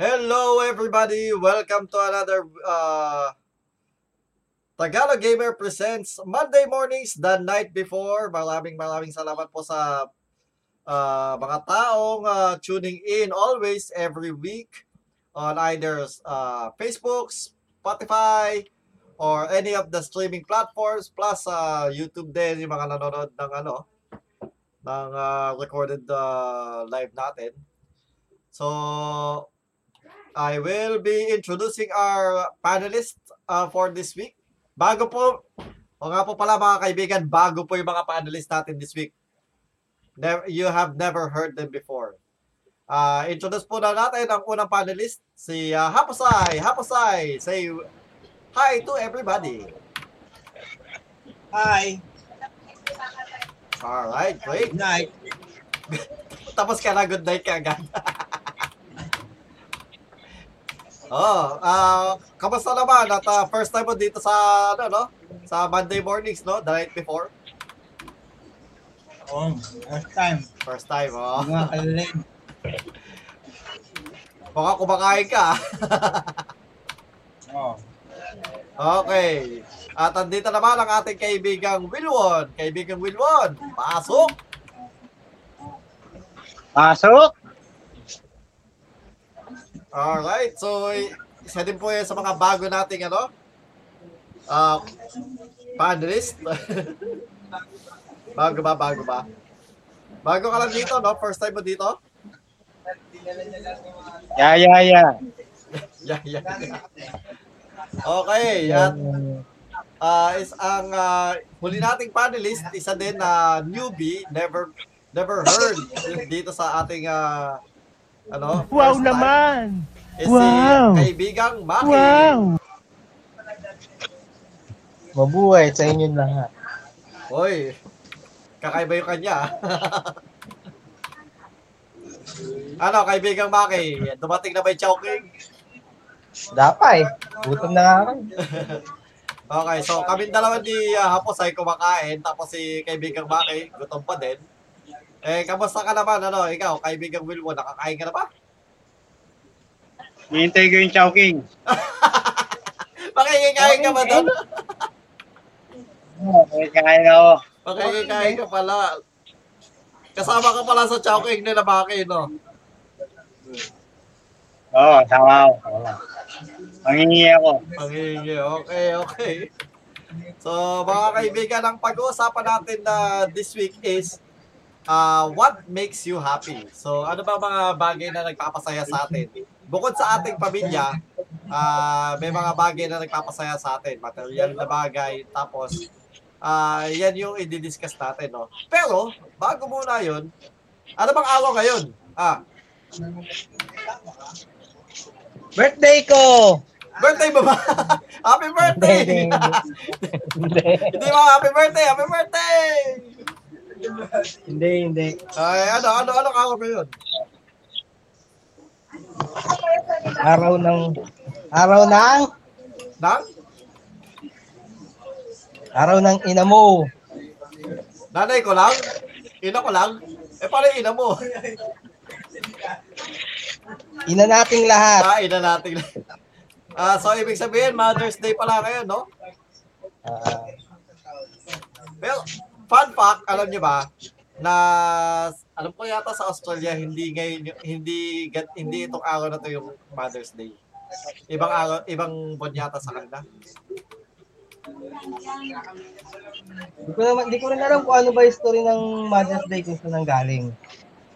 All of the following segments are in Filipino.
Hello everybody! Welcome to another uh, Tagalog Gamer presents Monday mornings the night before. Maraming maraming salamat po sa uh, mga taong uh, tuning in always every week on either uh, Facebook, Spotify, or any of the streaming platforms plus uh, YouTube din yung mga nanonood ng ano ng uh, recorded uh, live natin. So I will be introducing our panelists uh, for this week. Bago po, o nga po pala mga kaibigan, bago po yung mga panelists natin this week. Never, you have never heard them before. Uh, introduce po na natin ang unang panelist, si uh, Hapusay. Hapusay, say hi to everybody. Hi. Alright, great. Good night. Tapos ka na, good night ka agad. oh, ah, kamusta naman at ah, first time mo dito sa ano no? Sa Monday mornings, no? The night before. Oh, first time. First time, oh. Mga kalin. Baka kumakain ka. Oh. okay. At andito naman ang ating kaibigang Wilwon. Kaibigang Wilwon, pasok! Pasok! Alright, so isa din po yan sa mga bago nating ano, uh, panelist. bago ba, bago ba? Bago ka lang dito, no? First time mo dito? Yeah, yeah, yeah. Yeah, yeah, yeah. Okay, at uh, is ang uh, huli nating panelist, isa din na newbie, never never heard dito sa ating uh, ano, Wow first time. naman! is Wow. si kaibigang Maki. Wow! Mabuhay sa inyo lahat. Hoy, kakaiba yung kanya. ano, kaibigang Maki, dumating na ba yung Chowking? Dapay. Gutom na nga ako. Okay, so kami dalawa ni uh, Hapos ay kumakain, tapos si kaibigang Maki, gutom pa din. Eh, kamusta ka naman, ano, ikaw, kaibigang Wilwon, nakakain ka na ba? Hihintay ko yung Chowking. Makikikain ka ba doon? Okay, kain ako. Makikikain ka pala. Kasama ka pala sa Chowking nila Maki, no? Oo, oh, tama ako. Mangingi ako. Pangingi. Okay, okay. So, mga kaibigan, ang pag-uusapan natin na this week is uh, what makes you happy? So, ano ba mga bagay na nagpapasaya sa atin? Bukod sa ating pamilya, uh, may mga bagay na nagpapasaya sa atin. Material na bagay. Tapos, uh, yan yung i-discuss natin, no? Pero, bago muna yun, ano bang araw ngayon? Ah, Birthday ko! birthday ba ba? happy birthday! Hindi. Ba? Happy birthday! Happy birthday! Hindi, hindi. Ay, ano, ano, ano araw ba yun? Araw ng... Araw ng... Nang? Araw ng ina mo. Nanay ko lang? Ina ko lang? Eh, paano yung ina mo? Ina nating lahat. ah, ina natin. Ah, so, ibig sabihin, Mother's Day pala ngayon, no? Ah, Well, fun fact, alam niyo ba, na alam ko yata sa Australia hindi ngayon hindi hindi itong araw na to yung Mother's Day. Ibang araw, ibang buwan yata sa kanila. Hindi ko, naman, hindi ko rin alam kung ano ba yung story ng Mother's Day kung saan galing.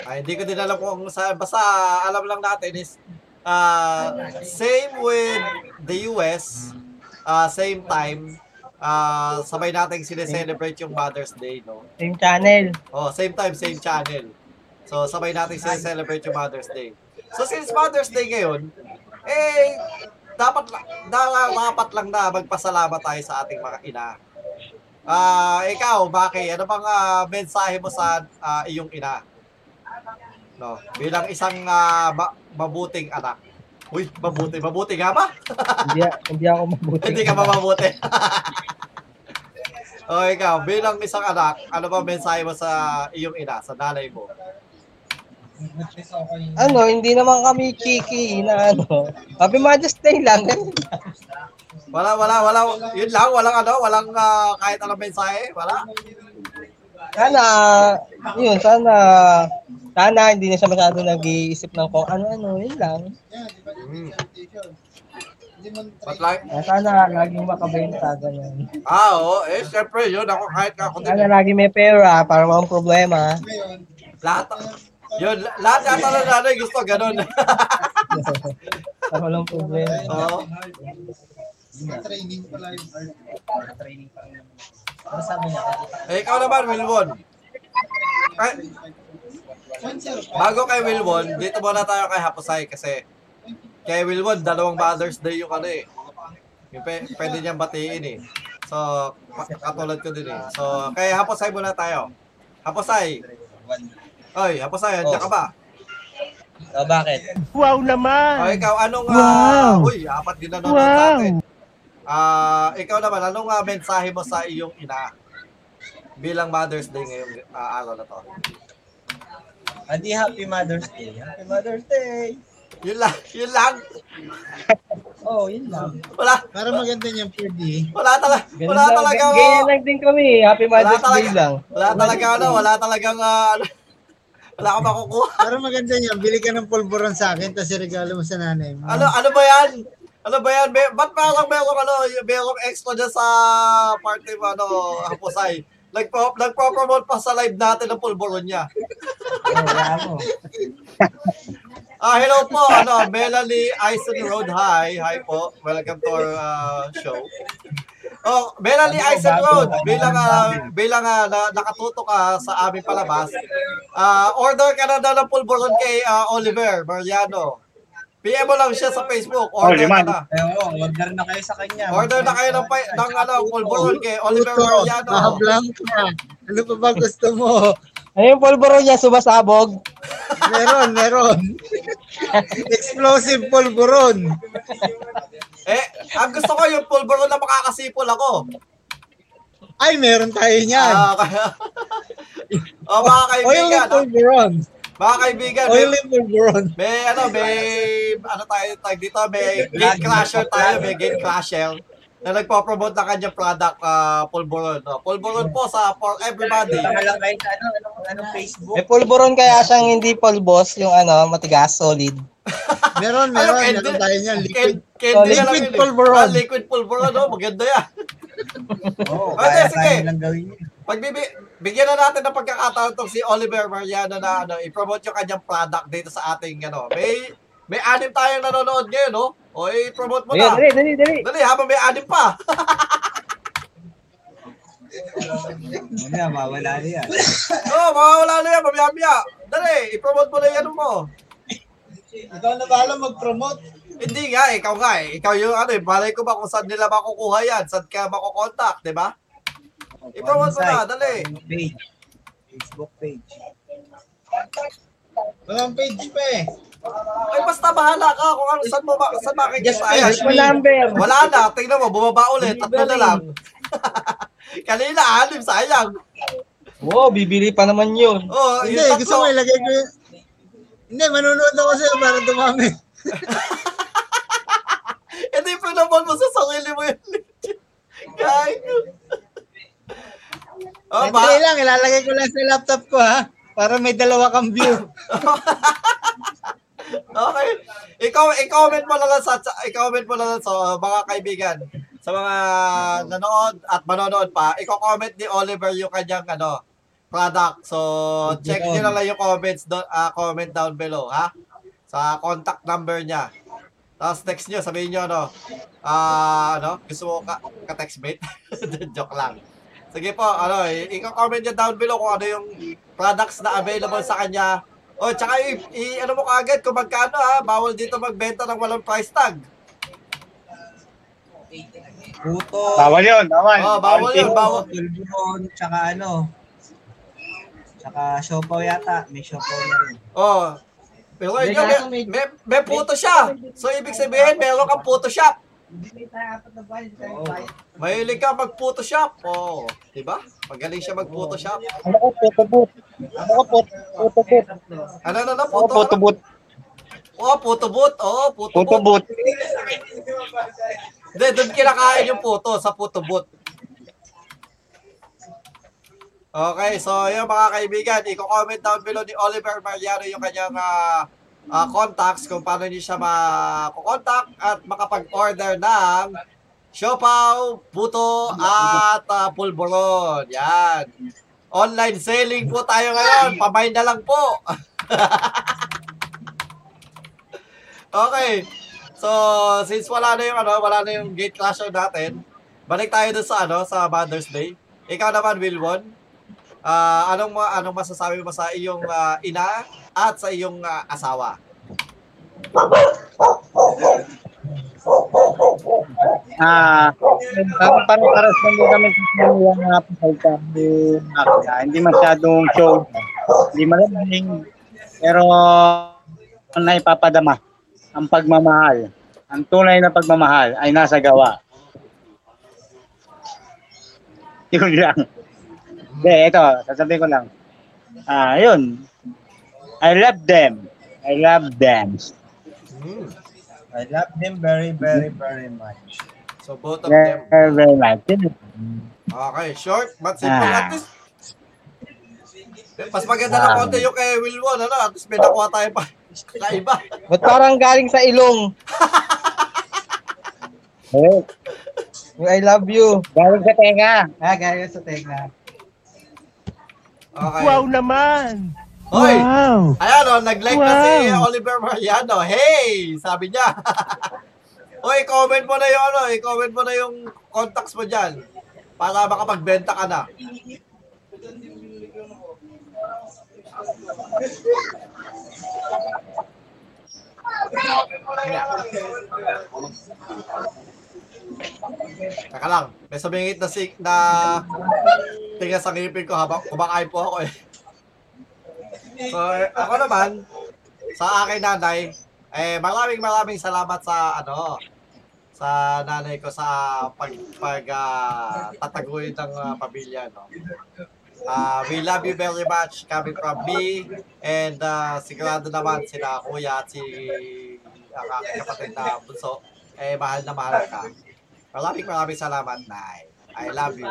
Ay, hindi ko din alam kung saan. Basta alam lang natin is uh, same with the US, uh, same time, uh, sabay natin sineselebrate yung Mother's Day, no? Same channel. Oh, same time, same channel. So, sabay natin sineselebrate yung Mother's Day. So, since Mother's Day ngayon, eh, dapat, dapat lang na magpasalamat tayo sa ating mga ina. Ah, ikaw, Maki, ano bang ah, mensahe mo sa ah, iyong ina? No, bilang isang ah, ma- mabuting anak. Uy, mabuti, mabuti nga ba? hindi, hindi ako mabuti. Hindi ka ba mabuti? o ikaw, bilang isang anak, ano ba mensahe mo sa iyong ina, sa nanay mo? Ano, hindi naman kami kiki na ano. Happy Mother's Day lang. Wala, wala, wala. Yun lang, walang ano, walang ah, kahit anong mensahe. Wala. sana, yun, sana, sana hindi na siya masyado nag-iisip ng kung ano-ano, yun lang. Hmm. Ba't lang? Ah, Sana laging makabenta, ganyan. Ah, oo. Eh, syempre, yun. Ako kahit ako din. Sana lagi may pera para walang problema. Lahat, yun, lahat yata na nanay gusto ganun. Para walang problema. Oo. Eh, ikaw naman, Wilwon. Ay, bago kay Wilwon, dito muna tayo kay Hapusay kasi kay Wilwon, dalawang Mother's Day yung ano eh. Yung pe- pwede niyang batiin eh. So, katulad ko din eh. So, kay Hapusay muna tayo. Hapusay. Oy, Hapusay, andiyan ka ba? Oh, bakit? O ikaw, anong... ah, uy, apat din nanonood natin. Ah, ikaw naman, anong ah, mensahe mo sa iyong ina bilang Mother's Day ngayong ah, araw na to? Adi, Happy Mother's Day. Happy Mother's Day. Yun lang, yun lang. Oh, yun lang. Wala, Para maganda niyang pwede. wala talaga, wala lang, talaga, gan- ganyan lang din kami. Happy wala Mother's Day talaga, lang. wala talaga, ano, wala talagang, ah, ano, wala akong makukuha. Para maganda niyan, bili ka ng pulburon sa akin, tapos regalo mo sa nanay mo. Ano, ano ba yan? Ano ba yan? May, ba't parang merong, ano, merong extra dyan sa party mo, ano, Hapusay? Nagpo, nagpo-promote pa sa live natin ng pulburon niya. Oh. Ah, hello po, ano, Melanie Eisen Road High. Hi po. Welcome to our uh, show. Oh, Melanie Eisen Road, bilang ah, bilang ah, na, nakatuto ka sa aming palabas. Ah, order ka na daw ng pulburon kay ah, Oliver Mariano. PM mo lang siya sa Facebook. Order ka liman. na. Eh, oh, order na kayo sa kanya. Order na kayo ng, pa- ng ano, pulburon kay Oliver Puto, Mariano. Blanca. Ano pa ba gusto mo? Yung pulburo niya? Sumasabog? Meron, meron. Explosive pulburon. Eh, ang gusto ko yung pulburon na makakasipol ako. Ay, meron tayo niyan. Ah, kaya... oh, mga kaibigan, ah, pulburon. Mga kaibigan, may, may ano, may ano tayo tag dito, may gate crasher tayo, may gate crasher na nagpo-promote ng kanyang product, uh, Pulburon. No? Pulburon po sa for everybody. lang kayo sa ano, ano, ano, Facebook. May pulburon kaya siyang hindi pulbos, yung ano, matigas, solid. Meron, Ano, meron. candy? Meron tayo niyan. Liquid. Ken- Candy na lang Liquid yun eh. pulburon. Ah, liquid pulburon, no? Maganda yan. Oo, Okay, sige. lang gawin yun. Pagbibi, bigyan na natin ng pagkakataon tong si Oliver Mariano na ano, i-promote yung kanyang product dito sa ating ano. May may anim tayong nanonood ngayon, no? O i-promote mo na. dali, dali, dali. Dali, habang may anim pa. Mamaya, mawala na yan. Oo, oh, mawawala na yan, mamaya-maya. Dali, i-promote mo na ano mo. Ikaw na bahala mag-promote. Hindi nga, ikaw nga eh. Ikaw yung ano eh, balay ko ba kung saan nila makukuha yan? Saan ka makukontakt, di ba? I-promote mo na, dali. Page. Facebook page. Walang page pa eh. Ay, basta bahala ka kung ano, saan mo, ma- saan makikita yan. page Ano number? Wala na, tingnan mo, bumaba ulit, tatlo na lang. Kanina, anim, sayang. Oo, bibili pa naman yun. Oh, Hindi, yung gusto ko tatlo. ilagay ko yung... Hindi, manonood ako sa'yo para dumami. Hindi, pinamon mo sa sarili mo yun. Kahit. Oh, Sandali ba? lang, ilalagay ko lang sa laptop ko ha. Para may dalawa kang view. Okay. Ikaw, i-comment mo na lang sa, i-comment mo na lang sa mga kaibigan, sa mga nanood at manonood pa, i-comment ni Oliver yung kanyang ano, product. So, check niyo na lang yung comments do, ah, comment down below, ha? Sa contact number niya. Tapos text niyo, sabihin niyo ano, ah, ano, gusto mo ka, ka-textmate? Joke lang. Sige po, ano, i- i-comment niyo down below kung ano yung products na available sa kanya. O, tsaka i, i- ano mo kaagad kung magkano ha, bawal dito magbenta ng walang price tag. Puto. Bawal yun, bawal. Oh, bawal yun, bawal. Pulburon, tsaka ano. Tsaka siopaw yata. May siopaw na rin. Oh. Pero yun, may- may, may puto siya. So, ibig sabihin, meron kang puto shop. Mahilig ka mag-photoshop. Oo. Di ba? Magaling siya mag-photoshop. Ano ko, photobooth. Ano ko, phot- photobooth. Ano, ano, ano? Photo, ano? photobooth. Oo, photobooth. Oo, photobooth. Photobooth. Hindi, doon kinakain yung puto sa puto boot. Okay, so yung mga kaibigan, i-comment down below ni Oliver Mariano yung kanyang ah, ah, contacts kung paano niyo siya makakontakt at makapag-order ng siopaw, puto, at uh, pulburon. Yan. Online selling po tayo ngayon. Pamay na lang po. okay. So, since wala na yung ano, wala na yung gate crasher natin, balik tayo dun sa ano, sa Mother's Day. Ikaw naman, Wilwon. Ah, anong anong masasabi mo sa iyong ah, ina at sa iyong ah, asawa? Ah, parang parang para sa mga kami sa mga nga pasalta ni Makya. Hindi masyadong show. Hindi malaming. Pero naipapadama ang pagmamahal. Ang tunay na pagmamahal ay nasa gawa. Yun lang. Hindi, ito, sasabihin ko lang. Ah, yun. I love them. I love them. Hmm. I love them very, very, very much. So, both of them. Very, very much. Okay, short but simple. Ah. At least, mas maganda na konti yung kay Wilwon, ano? At least may nakuha tayo pa. Kaiba. Ba't parang galing sa ilong? Eh, Yung I love you. Galing sa tenga. Ah, galing sa tenga. Okay. naman! Hoy! Wow! Ayan o, nag-like na si Wow. Oliver Mariano. Hey! Sabi niya. Hoy, comment mo na yung ano, i-comment mo na yung contacts mo dyan. Para makapagbenta ka na. Teka lang, may sumingit na si na tinga sa ngipin ko habang kumakain po ako eh. So, ako naman, sa aking nanay, eh, maraming maraming salamat sa, ano, sa nanay ko sa pag, pag ah, tataguyod ng ah, pamilya, no. Ah, we love you very much coming from me and uh, sigurado naman sila kuya at si ang aking kapatid na bunso eh mahal na mahal ka. Maraming maraming salamat, Nay. I love you.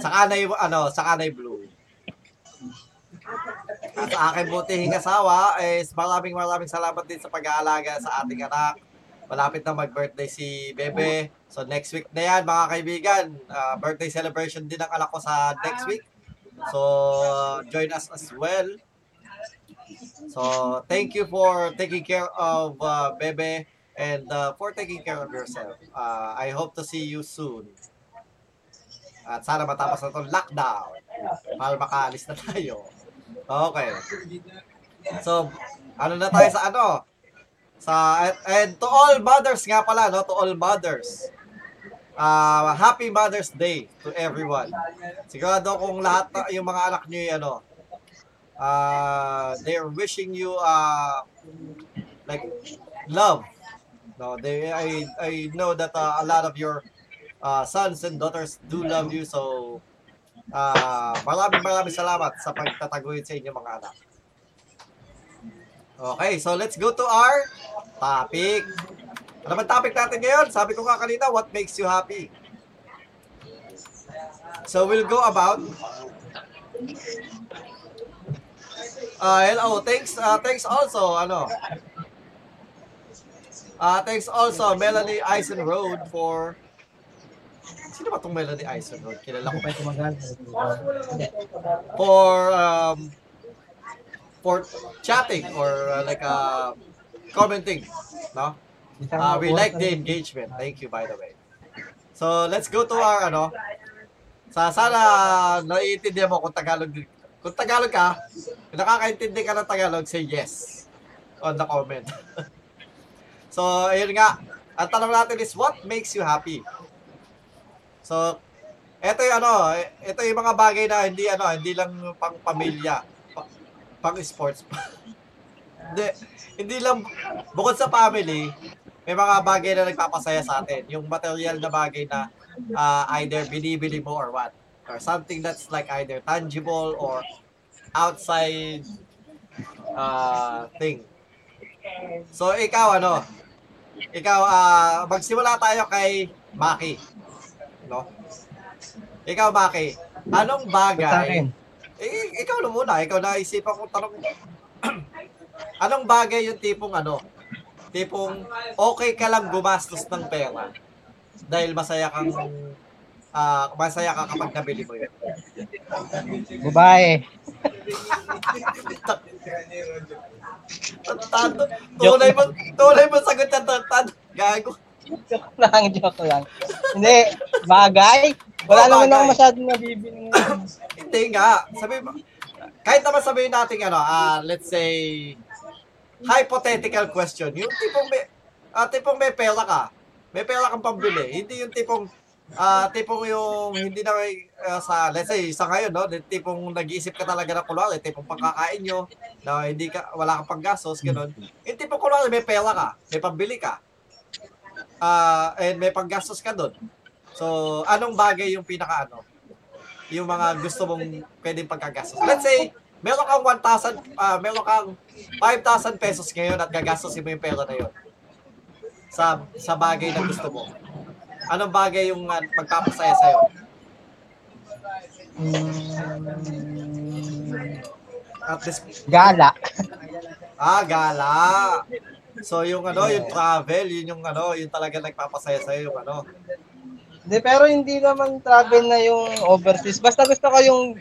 Sa kanay, ano, sa kanay blue. At sa aking butihing asawa, is maraming maraming salamat din sa pag-aalaga sa ating anak. Malapit na mag-birthday si Bebe. So next week na yan, mga kaibigan. Ah, birthday celebration din ng anak ko sa next week. So join us as well. So thank you for taking care of uh, Bebe and uh, for taking care of yourself. Uh, I hope to see you soon. At sana matapos na itong lockdown para makaalis na tayo. Okay. So, ano na tayo sa ano? Sa and, and to all mothers nga pala, no? To all mothers. Uh, happy Mother's Day to everyone. Sigurado kung lahat na, yung mga anak yung ano, uh, they're wishing you uh, like love. No, they I I know that uh, a lot of your uh, sons and daughters do love you so uh, maraming maraming salamat sa pagtataguyod sa inyo mga anak. Okay, so let's go to our topic. Ano ba topic natin ngayon? Sabi ko nga kanina, what makes you happy? So we'll go about Uh, hello, thanks uh, thanks also ano. Uh, thanks also Melanie Eisen Road for Sino ba tong Melanie Eisen Road? Kilala ko ba? For um for chatting or uh, like uh, commenting, no? Uh, we like the engagement. Thank you by the way. So, let's go to our ano. Sa sana naiintindihan mo kung Tagalog kung Tagalog ka, kung nakakaintindi ka ng Tagalog, say yes on the comment. so, ayun nga. Ang tanong natin is, what makes you happy? So, ito yung ano, ito yung mga bagay na hindi ano, hindi lang pang pamilya, pa- pang sports. hindi, hindi lang bukod sa family, may mga bagay na nagpapasaya sa atin. Yung material na bagay na ah, either binibili mo or what. Or something that's like either tangible or outside uh, thing. So, ikaw, ano? Ikaw, ah, magsimula tayo kay Maki. No? Ikaw, Maki. Anong bagay? Eh, ikaw na muna. Ikaw na isipan kong tanong. Anong bagay yung tipong ano? Tipong okay ka lang gumastos ng pera dahil masaya kang ah masaya ka kapag nabili mo yun. Babae. Tunay mo, tunay mo sagot na tantado. Gago. Joke lang, joke lang. Hindi, bagay. Wala Oo, naman bagay. ako masyadong nabibili. Hindi nga. Sabi mo, kahit naman sabihin natin ano, ah let's say, hypothetical question. Yung tipong may, ah, tipong may pera ka. May pera kang pambili. Hindi yung tipong, ah tipong yung, hindi na may, ah, sa, let's say, sa ngayon, no? Tipong nag-iisip ka talaga na kulwari, tipong pagkakain nyo, na hindi ka, wala kang panggastos, ganun. Yung tipong kulwari, may pera ka, may pambili ka. Ah, and may panggastos ka doon. So, anong bagay yung pinaka ano? Yung mga gusto mong pwedeng pagkagastos. Let's say, meron kang 1,000, ah meron kang 5,000 pesos ngayon at gagastosin mo yung pera na yun. Sa, sa bagay na gusto mo. Anong bagay yung uh, magpapasaya sa'yo? At this, Gala. ah, gala. So, yung ano, yung travel, yun yung ano, yung talaga nagpapasaya sa'yo, yung ano. Hindi, pero hindi naman travel na yung overseas. Basta gusto ko yung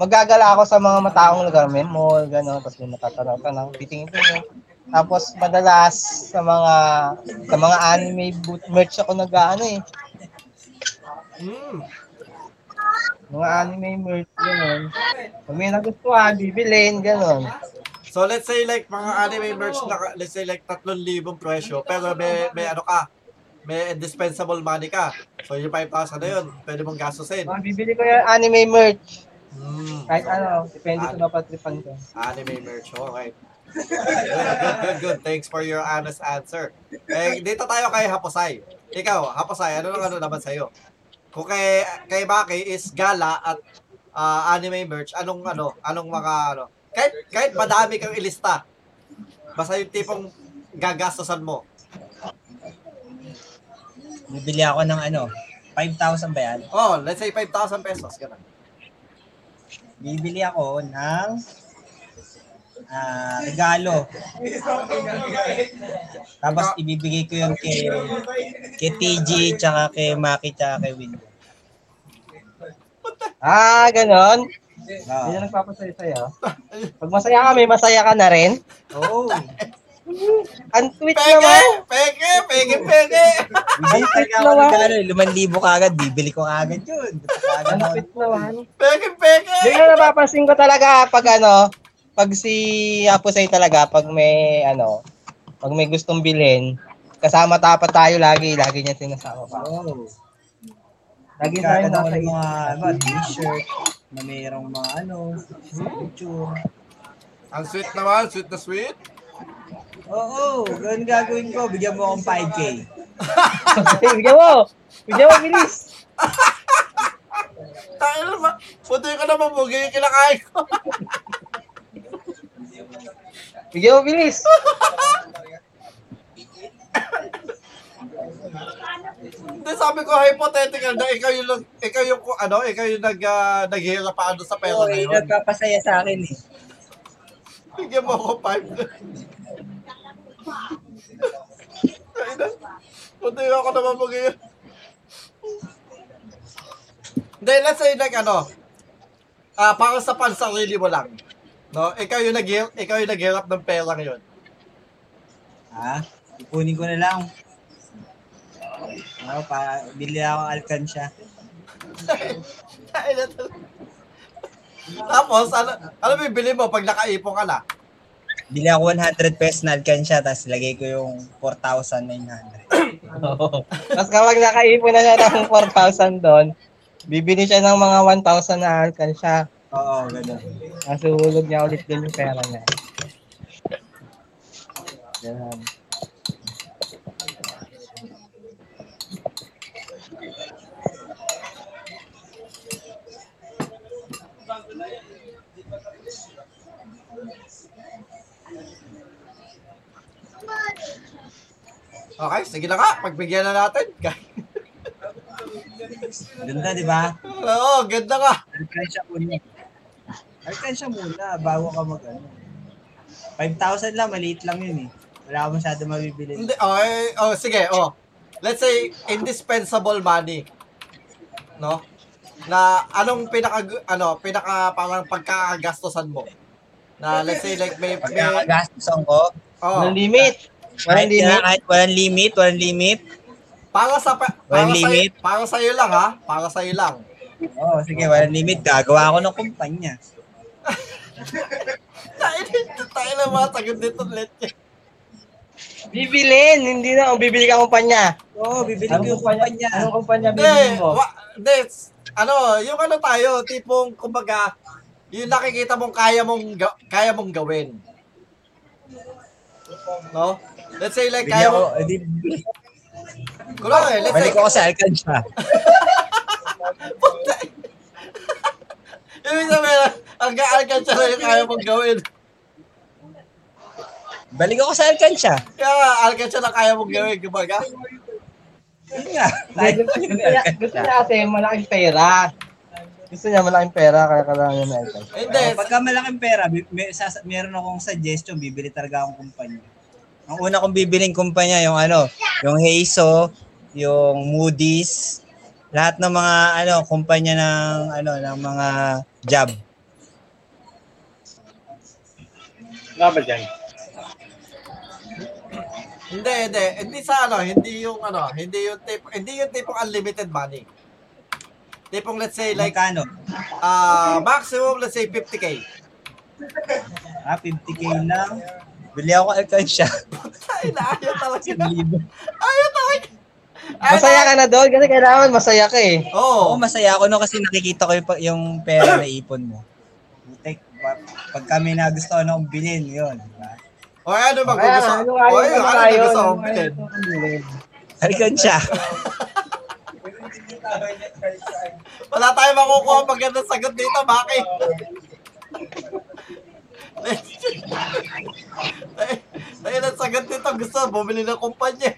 magagala ako sa mga mataong lugar, may mall, gano'n, tapos may matatanaw-tanaw, titingin-tingin. Tapos madalas sa mga sa mga anime boot merch ako nag-ano eh. Hmm. Mga anime merch gano'n. Kung may nagustuhan, bibilin, gano'n. So let's say like mga anime merch na let's say like 3,000 presyo pero may may ano ka may indispensable money ka. So yung 5,000 na yun, pwede mong gastusin. Mga bibili ko yung anime merch. Hmm. Kahit ano, depende sa mapatripan ko. Anime merch, okay. Good, good, good, good. Thanks for your honest answer. Eh, dito tayo kay Haposay. Ikaw, Haposay, ano lang ano naman sa'yo? Kung kay, kay Maki is gala at ah, anime merch, anong ano, anong mga ano, kahit, kahit madami kang ilista, basta yung tipong gagastosan mo. Bibili ako ng ano, 5,000 ba yan? Oh, let's say 5,000 pesos, ganun. Bibili ako ng ah regalo. Tapos ibibigay ko yun kay kay TG, tsaka kay Maki, tsaka kay Window. Ah, gano'n. Ah. Hindi na nagpapasaya sa'yo. Pag masaya ka, may masaya ka na rin. Oo. Ang tweet Peke! naman. Peke! Peke! Peke! Bibili talaga ako ng regalo. 5,000 kagad, bibili ko agad yun. Ang tweet naman. Peke! Peke! Hindi nga napapansin ko talaga pag ano, pag si Apusay talaga, pag may ano, pag may gustong bilhin, kasama tapat tayo lagi, lagi niya sinasama pa. Oo. Lagi tayo nasa ng mga ano, t-shirt na mayroong mga ano, picture. Ang sweet naman, sweet na sweet. Oo, ganun gagawin ko. Bigyan mo akong 5K. Bigyan mo! Bigyan mo, bilis! Tayo naman. Puti ka naman, bugi yung kinakain ko. Bigyan mo, bilis! Hindi, sabi ko hypothetical na ikaw yung, ikaw yung, ano, ikaw yung nag, uh, naghihirap pa ano sa pera Oo, na yun yun. nagpapasaya sa akin eh. Bigyan mo ako five. Puti ako naman bugi yun. Hindi, let's say like ano, ah para sa pansarili mo lang. No, ikaw yung nag ikaw yung naghirap ng pera ngayon. Ha? Ipunin ko na lang. Oo, para bili ako alkansya. Tapos, ano, ano bibili mo pag nakaipon ka na? Bili ako 100 pesos na alkansya, tapos lagay ko yung 4,900. Tapos kapag nakaipon na siya ng 4,000 doon, bibili siya ng mga 1,000 na alkansya. Oo, ganun. Nasuhulog niya ulit din yung pera niya. Ganun. Okay, sige na nga. Pagbigyan na natin. Ganda, di ba? Oo, ganda nga. Alkansya muna. Alkansya muna, bago ka mag ano. 5,000 lang, maliit lang yun eh. Wala ka masyado mabibili. Hindi, okay. Oh, sige, oh. Let's say, indispensable money. No? Na anong pinaka, ano, pinaka parang pagkakagastosan mo? Na let's say like may, may Pagkakagastusan ko, oh, Walang limit. Walang kahit, limit. kahit walang limit, walang limit. para sa pa- para Walang sa limit? para sa iyo lang ha, para sa iyo lang. Oo, oh, sige, walang limit. Gagawa ako ng kumpanya. Tayo dito, tayo na mga sagot dito let Bibilin, hindi na. Kung bibili ka kumpanya. Oo, oh, bibili ko yung kumpanya? Anong kumpanya bibili mo? wa, hindi, ano, yung ano tayo, tipong kumbaga, yung nakikita mong kaya mong ga- kaya mong gawin. No? Let's say like kaya ako, mo, eh, di, kulang eh, let's say, balik ako sa Alkansya. Ibig sabihin, ang ga-alkansya na yung kaya mong gawin. Balik ako sa Alkansya. Kaya nga, alkansya na kaya mong gawin, kumbaga. Yun nga. Gusto niya kasi malaking pera. Gusto niya malaking pera, kaya kailangan niya na ito. Hindi, Oh, pagka malaking pera, bi- may, sas- meron akong suggestion, bibili talaga akong kumpanya. Ang una kong bibiling kumpanya, yung ano, yung Heiso, yung Moody's, lahat ng mga ano kumpanya ng ano ng mga job. Nga ba dyan? hindi, hindi, hindi sa ano, hindi yung ano, hindi yung tip, hindi yung tipong unlimited money. Tipong let's say like, Magkano? ah maximum let's say 50k. Ah, 50k lang. Bili ako Alkansya. Ay, na, ayaw talaga. 1,000. Ayaw talaga. Ayaw Masaya ka na doon kasi kailangan masaya ka eh. Oo. Oo, masaya ako no kasi nakikita ko yung, yung pera na ipon mo. Putek, pa- pag kami na gusto ano kong bilhin, yun. Diba? O ano ba gusto? ano ano gusto Ano mong ayaw bilhin? ka bilhin? Wala tayong makukuha ang magandang sagot dito, Maki. Tayo ng sagot dito, gusto bumili ng kumpanya.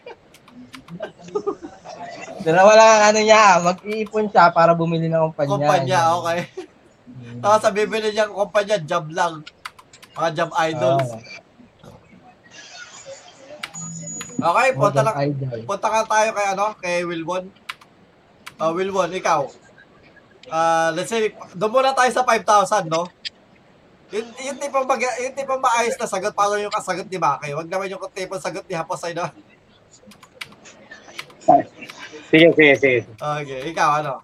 Dalawa lang ang ano niya, mag-iipon siya para bumili ng kumpanya. Kumpanya, okay. Tapos sa bibili niyang kumpanya, job lang. Mga job idols. Oo. Okay, punta lang. Punta ka tayo kay ano, kay Wilwon. Uh, Wilwon, ikaw. Ah, let's say, doon muna tayo sa 5,000, no? Yung, yung tipong, mag, yung tipong maayos na sagot, paano yung kasagot ni Maki? Huwag naman yung tipong sagot ni Haposay na. Sige, sige, sige. Okay, ikaw ano?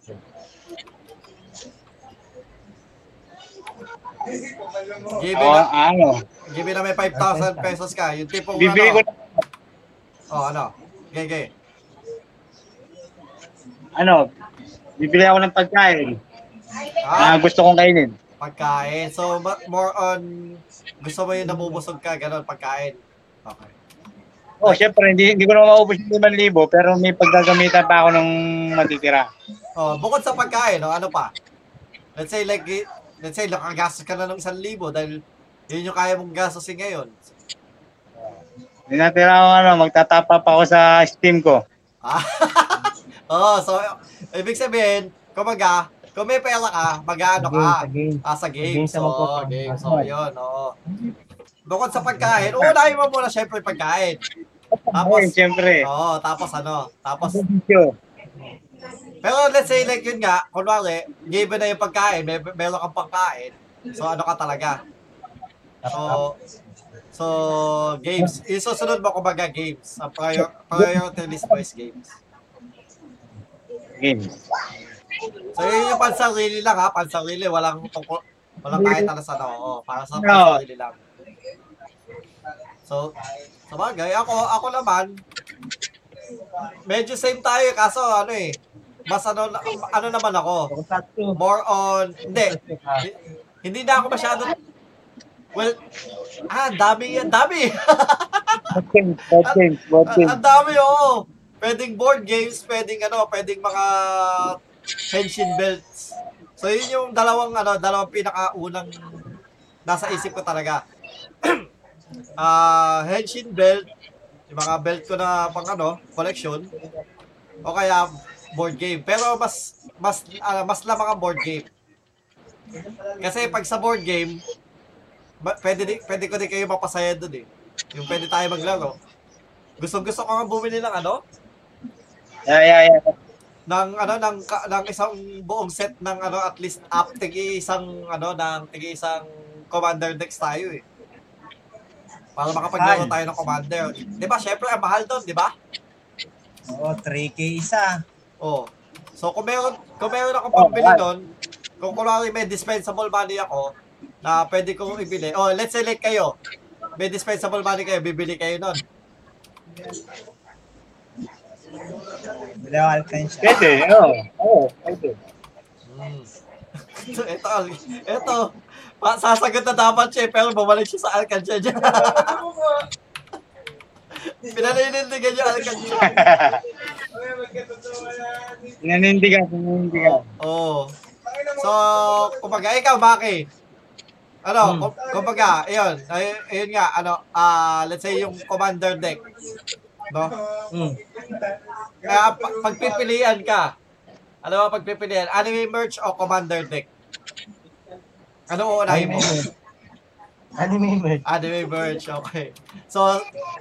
Give Ako, na, ano, give me na may 5,000 pesos ka. Yung tipong bibili ko ano. Oh, ano? Okay, okay. Ano, bibili ako ng pagkain Ah, na gusto kong kainin. pagkain. So, more on, gusto mo yung nabubusog ka, ganun, pagkain. Okay. Oh, syempre, hindi, hindi ko na maubos yung 5,000, pero may paggagamitan pa ako ng matitira. Oh, bukod sa pagkain, no, ano pa? Let's say like let's say nakagastos ka na ng 1,000 dahil yun yung kaya mong gastusin ngayon. Hindi natira ako, ano, magtatapa pa ako sa Steam ko. Ah. oh, so ibig sabihin, kumaga, kung may pera ka, mag-ano ka, Again, again. ah, sa games. Games na So, games. So, yun, oo. Bukod sa pagkain, unahin mo muna syempre pagkain. Tapos, syempre. oo, tapos ano, tapos, pero let's say like yun nga, kunwari, given na yung pagkain, may, meron kang pagkain, so ano ka talaga? So, so, games. Yung susunod mo, kumbaga, games. Ang prior, priority list mo is games. Game. So, yun yung pansarili lang ha, pansarili, walang tungkol, walang kahit sa ano, oo, para sa No. pansarili lang. So, sa bagay, ako, ako naman, medyo same tayo, kaso ano eh, mas ano, ano naman ako, more on, hindi, hi- hindi na ako masyado, well, ah, dami yan, dami. Board games, board games, board Ang games. ang dami, oo. Pwedeng board games, pwedeng ano, pwedeng mga henshin belts. So yun yung dalawang ano, dalawang pinakaunang nasa isip ko talaga. Ah, henshin belt Yung mga belt ko na pang ano, collection. O kaya board game. Pero mas mas ah, mas lamang ang board game. Kasi pag sa board game, pwede, di, pwede ko din kayo mapasaya doon eh. Yung pwede tayo maglaro. Gusto gusto ko nga bumili ng ano, Yeah, yeah, yeah. ng ano ng ka- ng isang buong set ng ano at least up tigi isang ano ng tigi isang commander decks tayo eh. Para makapaglaro Ay. tayo ng commander. 'Di ba? Syempre ang mahal doon, 'di ba? Oo, 3K isa. Oh. So kung meron kung meron Oh, pambili mahal. doon, kung kunwari may dispensable money ako na pwede kong ibili. Oh, let's say like kayo. May dispensable money kayo, bibili kayo noon. Akong alkansya. Pwede, oo. Oo, pwede. Ito, ito. Pa, sasagot na dapat siya, pero bumalik siya sa Alcansya dyan. Pinaninindigan niya Alcansya. Nanindigan, nanindigan. Oo. So, kumbaga, ikaw, Maki. Ano, Hmm. kum- kumbaga, ayun, ay, ayun nga, ano, ah, let's say yung commander deck. No? Mm. Kaya pa- pagpipilian ka, ano ba pagpipilian? Anime merch o commander deck? Ano uunahin mo? Anime merch. Anime merch, okay. So,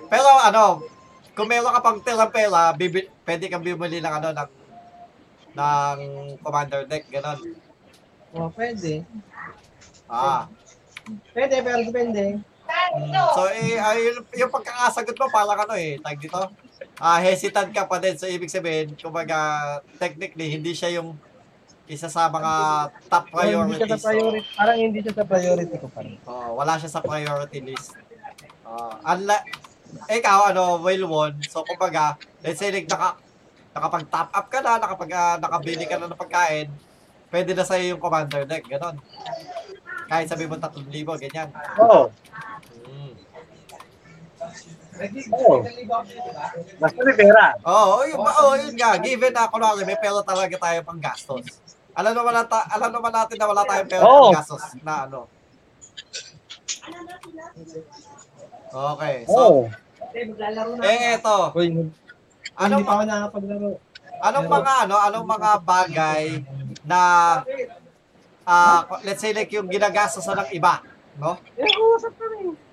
pero ano, kung meron ka pang tirang pera, bibi, pwede kang bumili ng ano, ng, ng commander deck, ganon. Oh, pwede. Ah. Pwede, pero depende. So, eh, ay, yung, yung pagkakasagot mo, parang ano eh, tag dito, ah, hesitant ka pa din. So, ibig sabihin, kumbaga, technically, hindi siya yung isa sa mga top Oh, hindi siya priorities. sa priority. Parang hindi siya sa priority ko pa rin. Oh, wala siya sa priority list. Uh, unlike, ikaw, ano, well won. So, kumbaga, let's say, like, naka, nakapag-top up ka na, nakapag, ah, nakabili ka na ng pagkain, pwede na sa'yo yung commander deck, ganon. Kahit sabi mo 3,000, ganyan. Oo. Mm. Oo. Basta may pera. Oo, oh, yun, oh, yun nga. Given na, kunwari, may pera talaga tayo pang gastos. Alam naman, nata, alam naman natin na wala tayong pera Oo. pang gastos na ano. Okay, so, Oo. eh, eto. Uy, hindi Anong, pa ako nakapaglaro. anong mga, ano, anong mga bagay na, ah, let's say like yung ginagastos ng iba, no? Eh, usap ka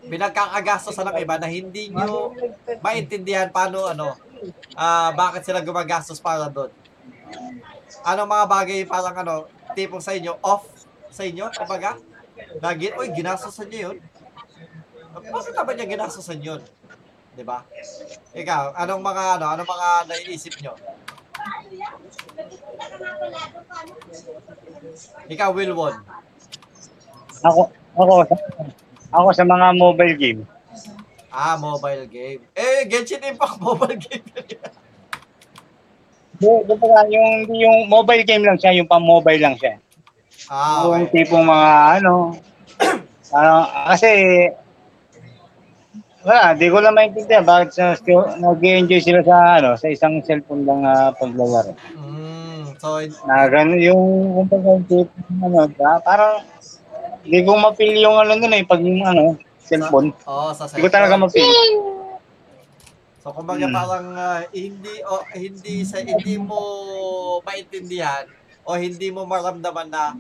rin. Pinagkakagastos ng iba na hindi nyo maintindihan paano, ano, ah, bakit sila gumagastos para doon. Anong mga bagay parang ano, tipong sa inyo, off sa inyo, kumbaga? Lagi, uy, ginastosan niyo yun. Bakit naman niya ginastosan yun? Di ba? Ikaw, anong mga ano, anong mga naiisip nyo? Ikaw, Wilwon. Ako, ako, ako sa mga mobile game. Ah, mobile game. Eh, Genshin Impact mobile game. Yung, yung, yung mobile game lang siya, yung pang-mobile lang siya. ah, Yung okay. tipong mga ano, parang, kasi, wala, di ko lang maintindihan bakit sa, nag-enjoy sila sa, ano, sa isang cellphone lang uh, paglalaro. Mm, so, Na gano'n yung, kumbaga, yung ano, ah, parang, hindi ko mapili yung ano nun eh, pag yung, ano, cellphone. oh, sa Hindi ko talaga mapili. So kumbaga Hmm. parang ah, hindi o hindi sa hindi mo maintindihan o hindi mo maramdaman na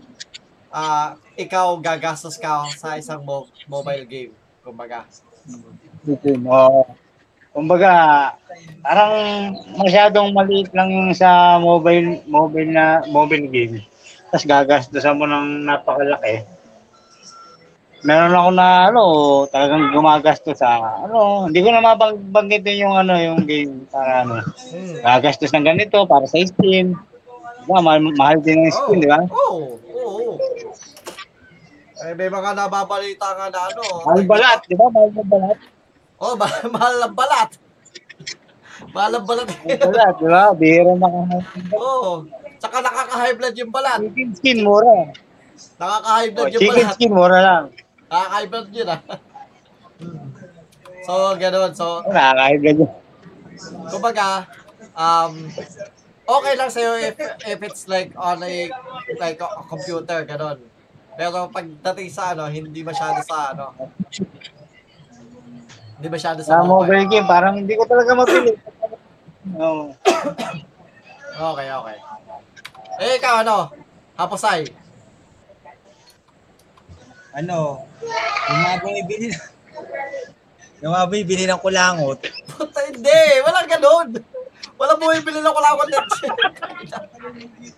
ah, ikaw gagastos ka sa isang mo- mobile game. Kumbaga. Oo. Kumbaga, parang masyadong maliit lang yung sa mobile mobile na mobile game. Tapos gagastosan mo ng napakalaki. Meron ako na ano, talagang gumagastos sa ano, hindi ko na mabanggitin yung ano, yung game para ano. Gagastos ng ganito para sa skin. Diba, mahal, mahal din ang skin, di ba? Oo. Oo. Eh, may mga nababalita nga na ano. Mahal balat, di ba? Mahal na balat. Oh, ma- mahal ang balat. mahal ang balat. Mahal balat, di ba? Bihira na Oo. Tsaka nakaka-high blood yung balat. Chicken skin, mura. Nakaka-high Oh, blood yung chicken balat. skin, mura lang. Nakaka-high yun ah. so, ganun. So, Nakakahiga yun. kumbaga, um, okay lang sa'yo if, if it's like on a, like a, a computer, ganun. Pero pagdating sa ano, hindi masyado sa ano. Hindi masyado sa Sa mobile. game, parang hindi ko talaga mapili. Oo. Okay, okay. Eh, ikaw ano? Haposay. Ano, yung mga bumibili yung mga bumibili ng kulangot, Puta, hindi. Walang ganun. Walang bumibili ng kulakot net.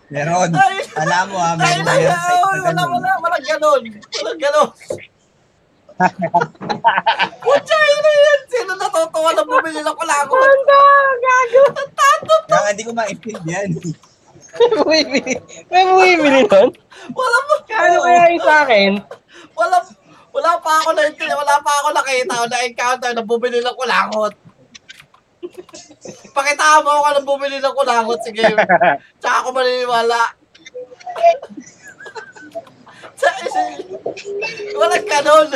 meron. Ay, Alam mo ha, Ay, meron na, meron site na wala, ganun. wala, walang ganun. Walang ganun. Putya, yun na yan. Sino natutuwa na bumili ng kulakot? Kaya nga hindi ko maintindihan. Bumibili. May bumibili nun? Wala mo. Kano kaya yung sa akin? Wala, wala pa ako na wala pa ako nakita o na-encounter na bumili ng kulakot. Pakita mo ako ng bumili ng kulakot, sige. Tsaka ako maniniwala. Sa, walang ganon.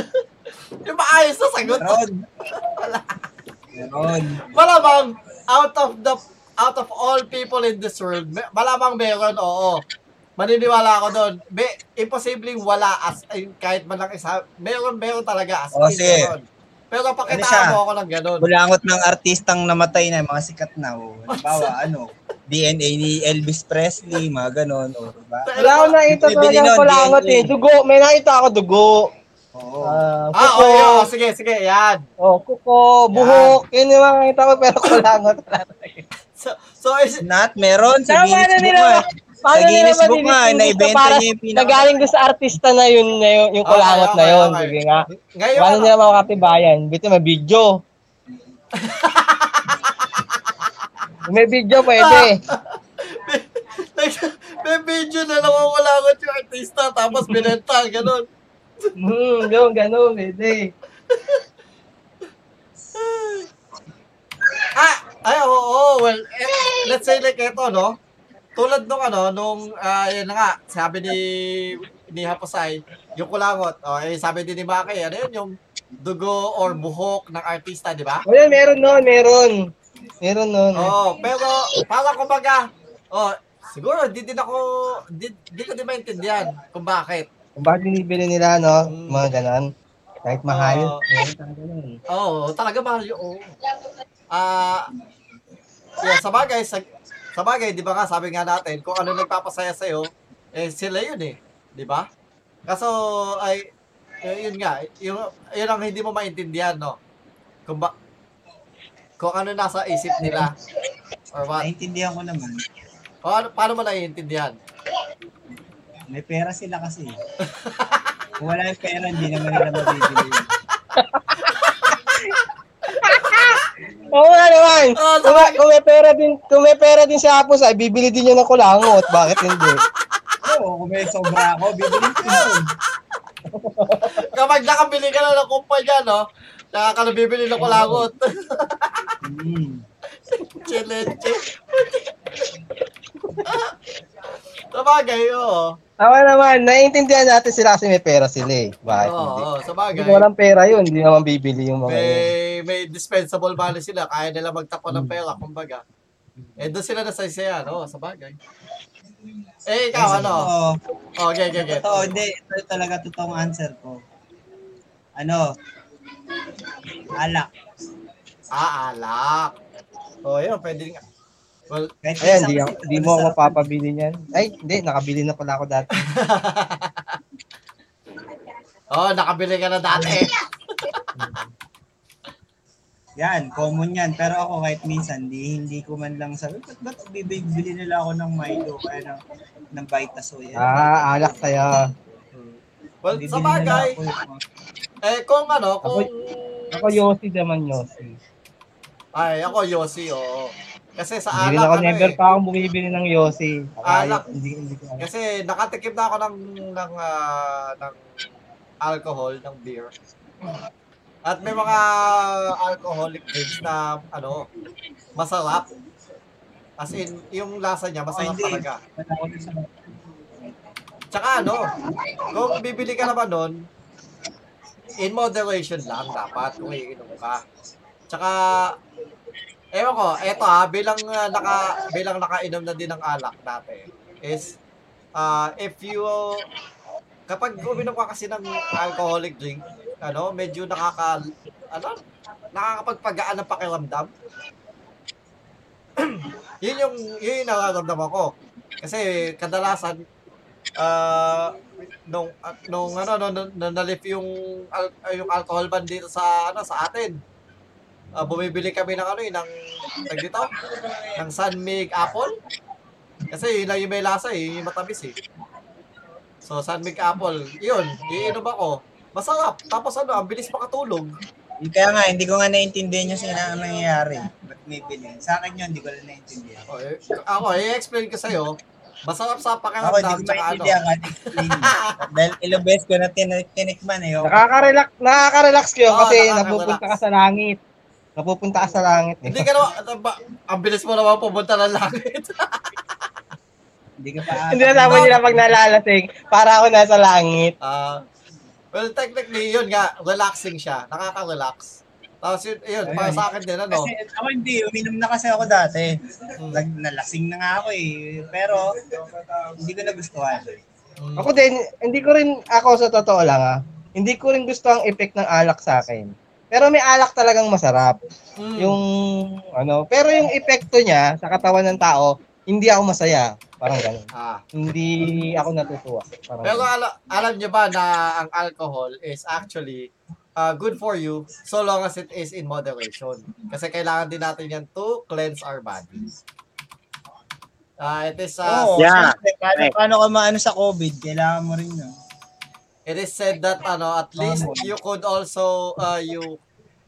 Yung maayos na sagot. Meron. Meron. Malamang, out of the out of all people in this world, malamang meron, oo. Maniniwala ako doon. Be, imposibleng wala as in, kahit man lang isa. Meron, meron talaga as O, in, meron. Pero Ano pakita siya? mo ako ng ganun. Kulangot ng artistang namatay na, mga sikat na. O, halimbawa, ano, DNA ni Elvis Presley, mga ganon. O, diba? Wala ako nakita Bibili talaga DNA. eh. Dugo. May nakita ako dugo. Oo. Ah, Ah, kuko. oh, sige, sige, yan. Oh, kuko, buhok. Yun yung mga nakita ko pero kulangot. So, so is, Not, meron. Sa Tama Guinness na Book nila. nga. Paano Sa Guinness Book nga, naibenta niya yung pinaka- Nagaling doon sa artista na yun, na yun yung kulangot Okay, na yun. okay. Sige nga. ngayon, Paano ano, nila makakatibayan? Bito may video. may video pwede. may, may video na nangungulangot yung artista tapos binenta, ganun. Hmm, yung ganun, pwede. Ah, ay, oo, oo, well, eh, let's say like ito, no? Tulad nung ano, nung, ah, yun na nga, sabi ni, ni Haposay, yung kulangot, oh, eh, sabi din ni Maki, ano yun, yung dugo or buhok ng artista, di ba? O yan, meron nun, meron. Meron nun. Oo, pero, parang kumbaga, oh, siguro, di din ako, di, di ko din maintindihan kung bakit. Kung bakit binibili nila, no? Hmm. Mga ganon. Kahit mahal. Oo. nun. Oo, talaga mahal yun. Oo. Ah, yeah, sa bagay, sa, sa bagay, di ba nga, sabi nga natin, kung ano nagpapasaya sa'yo, eh, sila yun eh. Di ba? Kaso, ay, eh, yun nga, yun, yun ang hindi mo maintindihan, no? Kung ba, kung ano nasa isip nila. Or what? Naintindihan ko naman. O ano, paano mo naiintindihan? May pera sila kasi. Kung wala yung pera, hindi naman nila mabibili. Oo nga naman. Oo, Kung, may- kung may pera din, kung may pera din si Apos, ay bibili din yun ng kulangot. Bakit hindi? Oo, kung may sobra ako, bibili ko. Kapag nakabili ka na ng kumpanya, no? Saka ka nabibili ng kulangot. Mm. Chileche. sa bagay, oo. Tama naman, naiintindihan natin sila kasi may pera sila eh. Bakit Oo, hindi? oo, sa bagay. Kung walang pera yun, hindi naman bibili yung mga yun. May, may dispensable money sila. Kaya nila magtapon ng pera, kumbaga. Eh, doon sila nasaysayan, oo, sa bagay. Eh, ikaw, ano? Oo. Oh, okay, okay, okay. Totoo, hindi. Ito talaga totoong answer ko. Ano? Alak. Ah, alak. Oh, yun, pwede nga. Well, Ayan, di, ako- di mo ako mapapabili niyan. Ay, hindi, nakabili na pala ako dati. oh, nakabili ka na dati. Yan, common yan. Pero ako kahit minsan, di, hindi ko man lang sabi, ba't, ba't bibili nila ako ng Milo kaya ng, ng Vitasoy? Ah, alak kaya. Well, Bibili sa bagay, ako eh, kung ano, kung... Ako Yossi naman Yossi. Ay, ako, Yossi, oo. Kasi sa Hindi alak, ako ano never eh. pa akong bumibili ng Yossi. Alak. Hindi, hindi ko alam. Kasi nakatikim na ako ng ng ah, ng alcohol, ng beer. At may mga alcoholic drinks na ano, masarap. As in, yung lasa niya masarap talaga. Tsaka ano, kung bibili ka naman nun, in moderation lang dapat kung iinom ka. Tsaka, ewan ko, eto ha, bilang ah, naka, bilang nakainom na din ng alak dati, is, ah if you, kapag uminom ka kasi ng alcoholic drink, ano, medyo nakaka, ano, nakakapagpagaan ng pakiramdam. yun yung, yun yung nararamdaman ko. Kasi kadalasan, ah, nung, ah, nung ano, nung, nung, nung nalif yung, ah, yung alcohol ban dito sa, ano, sa atin, ah, bumibili kami ng ano eh, ng, tag dito, ng Sunmig Apple. Kasi yun lang yung may lasa eh, yun yung matamis eh. So, Sunmig Apple, yun, iinom ako. Masarap. Tapos ano, ang bilis makatulog. Kaya nga, hindi ko nga naiintindihan yung sina ang nangyayari. Ba't may bilhin? Sa akin yun, hindi ko lang naiintindihan. O, eh, ako, i-explain ko sa'yo. Masarap sa Ako, hindi pakiramdam, ko ano. maintindihan explain. Dahil ilang beses ko na tin- tinikman eh. Nakaka-relax, nakaka-relax yun Oo, kasi nakaka-relax. napupunta ka sa langit. Napupunta ka sa langit. Eh. Hindi ka naman, ano ba, ang bilis mo naman pumunta ng langit. Hindi ka pa Hindi na sabi nila pag nalalasing, para ako nasa langit. Ah, well, technically, yun nga, relaxing siya. Nakaka-relax. Tapos yun, yun, para sa akin din, ano. Kasi ako hindi, uminom na kasi ako dati. Mm. Nag, nalasing na nga ako eh. Pero, hindi ko nagustuhan. Mm. Ako din, hindi ko rin, ako sa totoo lang ah, hindi ko rin gusto ang effect ng alak sa akin. Pero may alak talagang masarap. Mm. Yung, ano, pero yung epekto niya sa katawan ng tao, hindi ako masaya. Parang ganun. Ah. Hindi ako natutuwa. Parang Pero ala, alam nyo ba na ang alcohol is actually uh, good for you so long as it is in moderation. Kasi kailangan din natin yan to cleanse our body. Ah, it is uh, Oo, Yeah. syempre, paano, paano ka maano sa COVID? Kailangan mo rin yun. It is said that ano at least you could also uh, you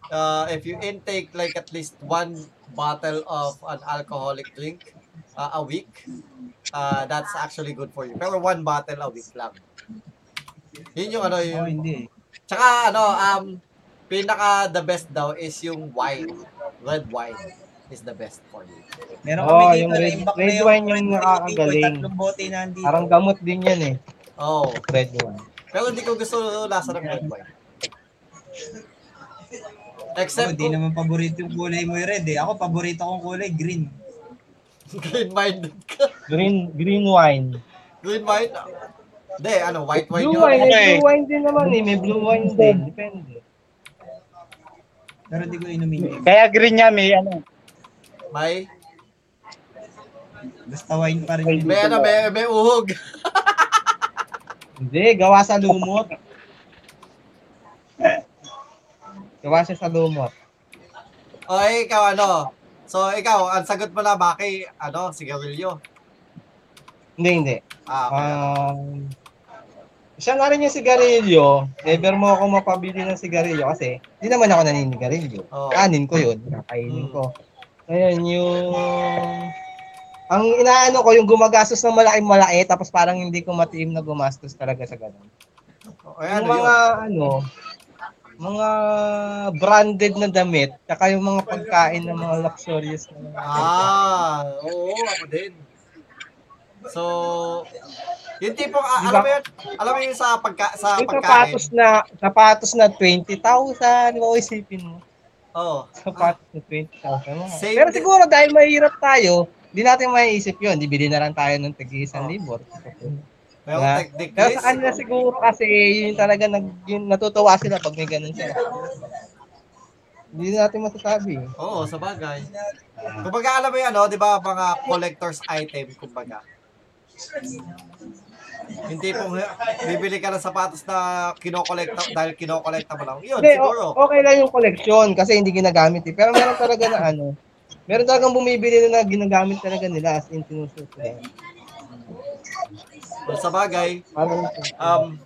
uh, if you intake like at least one bottle of an alcoholic drink uh, a week uh, that's actually good for you pero one bottle a week lang yun yung ano Oo, yung hindi. Tsaka ano, um, pinaka the best daw is yung wine. Red wine is the best for you. Meron Oo, kami dito yung red- red wine yung nakakagaling. Tatlong bote na nandito. Parang gamot din yan eh. Oh, Red wine. Pero hindi ko gusto lasa ng red wine. Except di kung naman paborito yung kulay mo yung red eh. Ako, paborito kong kulay green. green wine ka. Green green wine. Green wine? Hindi, ano, white wine Blue yun. wine, Okay. blue wine din naman eh. May blue wine din. Depende. Pero di ko inumin. Kaya green niya may ano. May, Basta wine pa rin may ano, may, may uhog. Hindi, gawa sa lumot. Gawa siya sa lumot. O, eh, ikaw ano? So, ikaw, ang sagot mo na, Maki, ano, sigarilyo. Hindi, hindi. Ah, okay. Um, siya na rin yung sigarilyo. Never mo ako mapabili ng sigarilyo kasi hindi naman ako naninigarilyo. Oo. Kanin ko yun. Kakainin Mm. ko. Ngayon yung... Ang inaano ko, yung gumagastos ng malaking malaki tapos parang hindi ko matiim na gumastos talaga sa ganun. O, eh, ano yung yun? mga ano, mga branded na damit, tsaka yung mga pagkain ng mga luxurious na mga Ah, oo, ako din. So, yung tipong, ah, Diba? alam mo yun, alam mo yun sa, pagka, sa yung pagkain. sapatos na sapatos na 20,000, di ba isipin mo? Oo. Sapatos na 20,000. mga. Same Pero siguro dahil mahirap tayo, hindi natin maiisip yun. Di bili na lang tayo ng tagi isang Oh. libo. Pero Diba? technically, Pero sa kanila siguro kasi yun talaga nag, yun, natutuwa sila pag may ganun sila. Hindi natin masasabi. Oo, sa bagay. Kumbaga, alam mo yan, no? di ba, mga collector's item, kumbaga. Hindi pong bibili ka ng sapatos na kinokolekta dahil kinokolekta mo lang. Yun, Hindi, siguro. okay lang yung collection kasi hindi ginagamit eh. Pero meron talaga na ano, meron talagang bumibili na, na ginagamit talaga nila as in sinusuot nila. Sa bagay, um,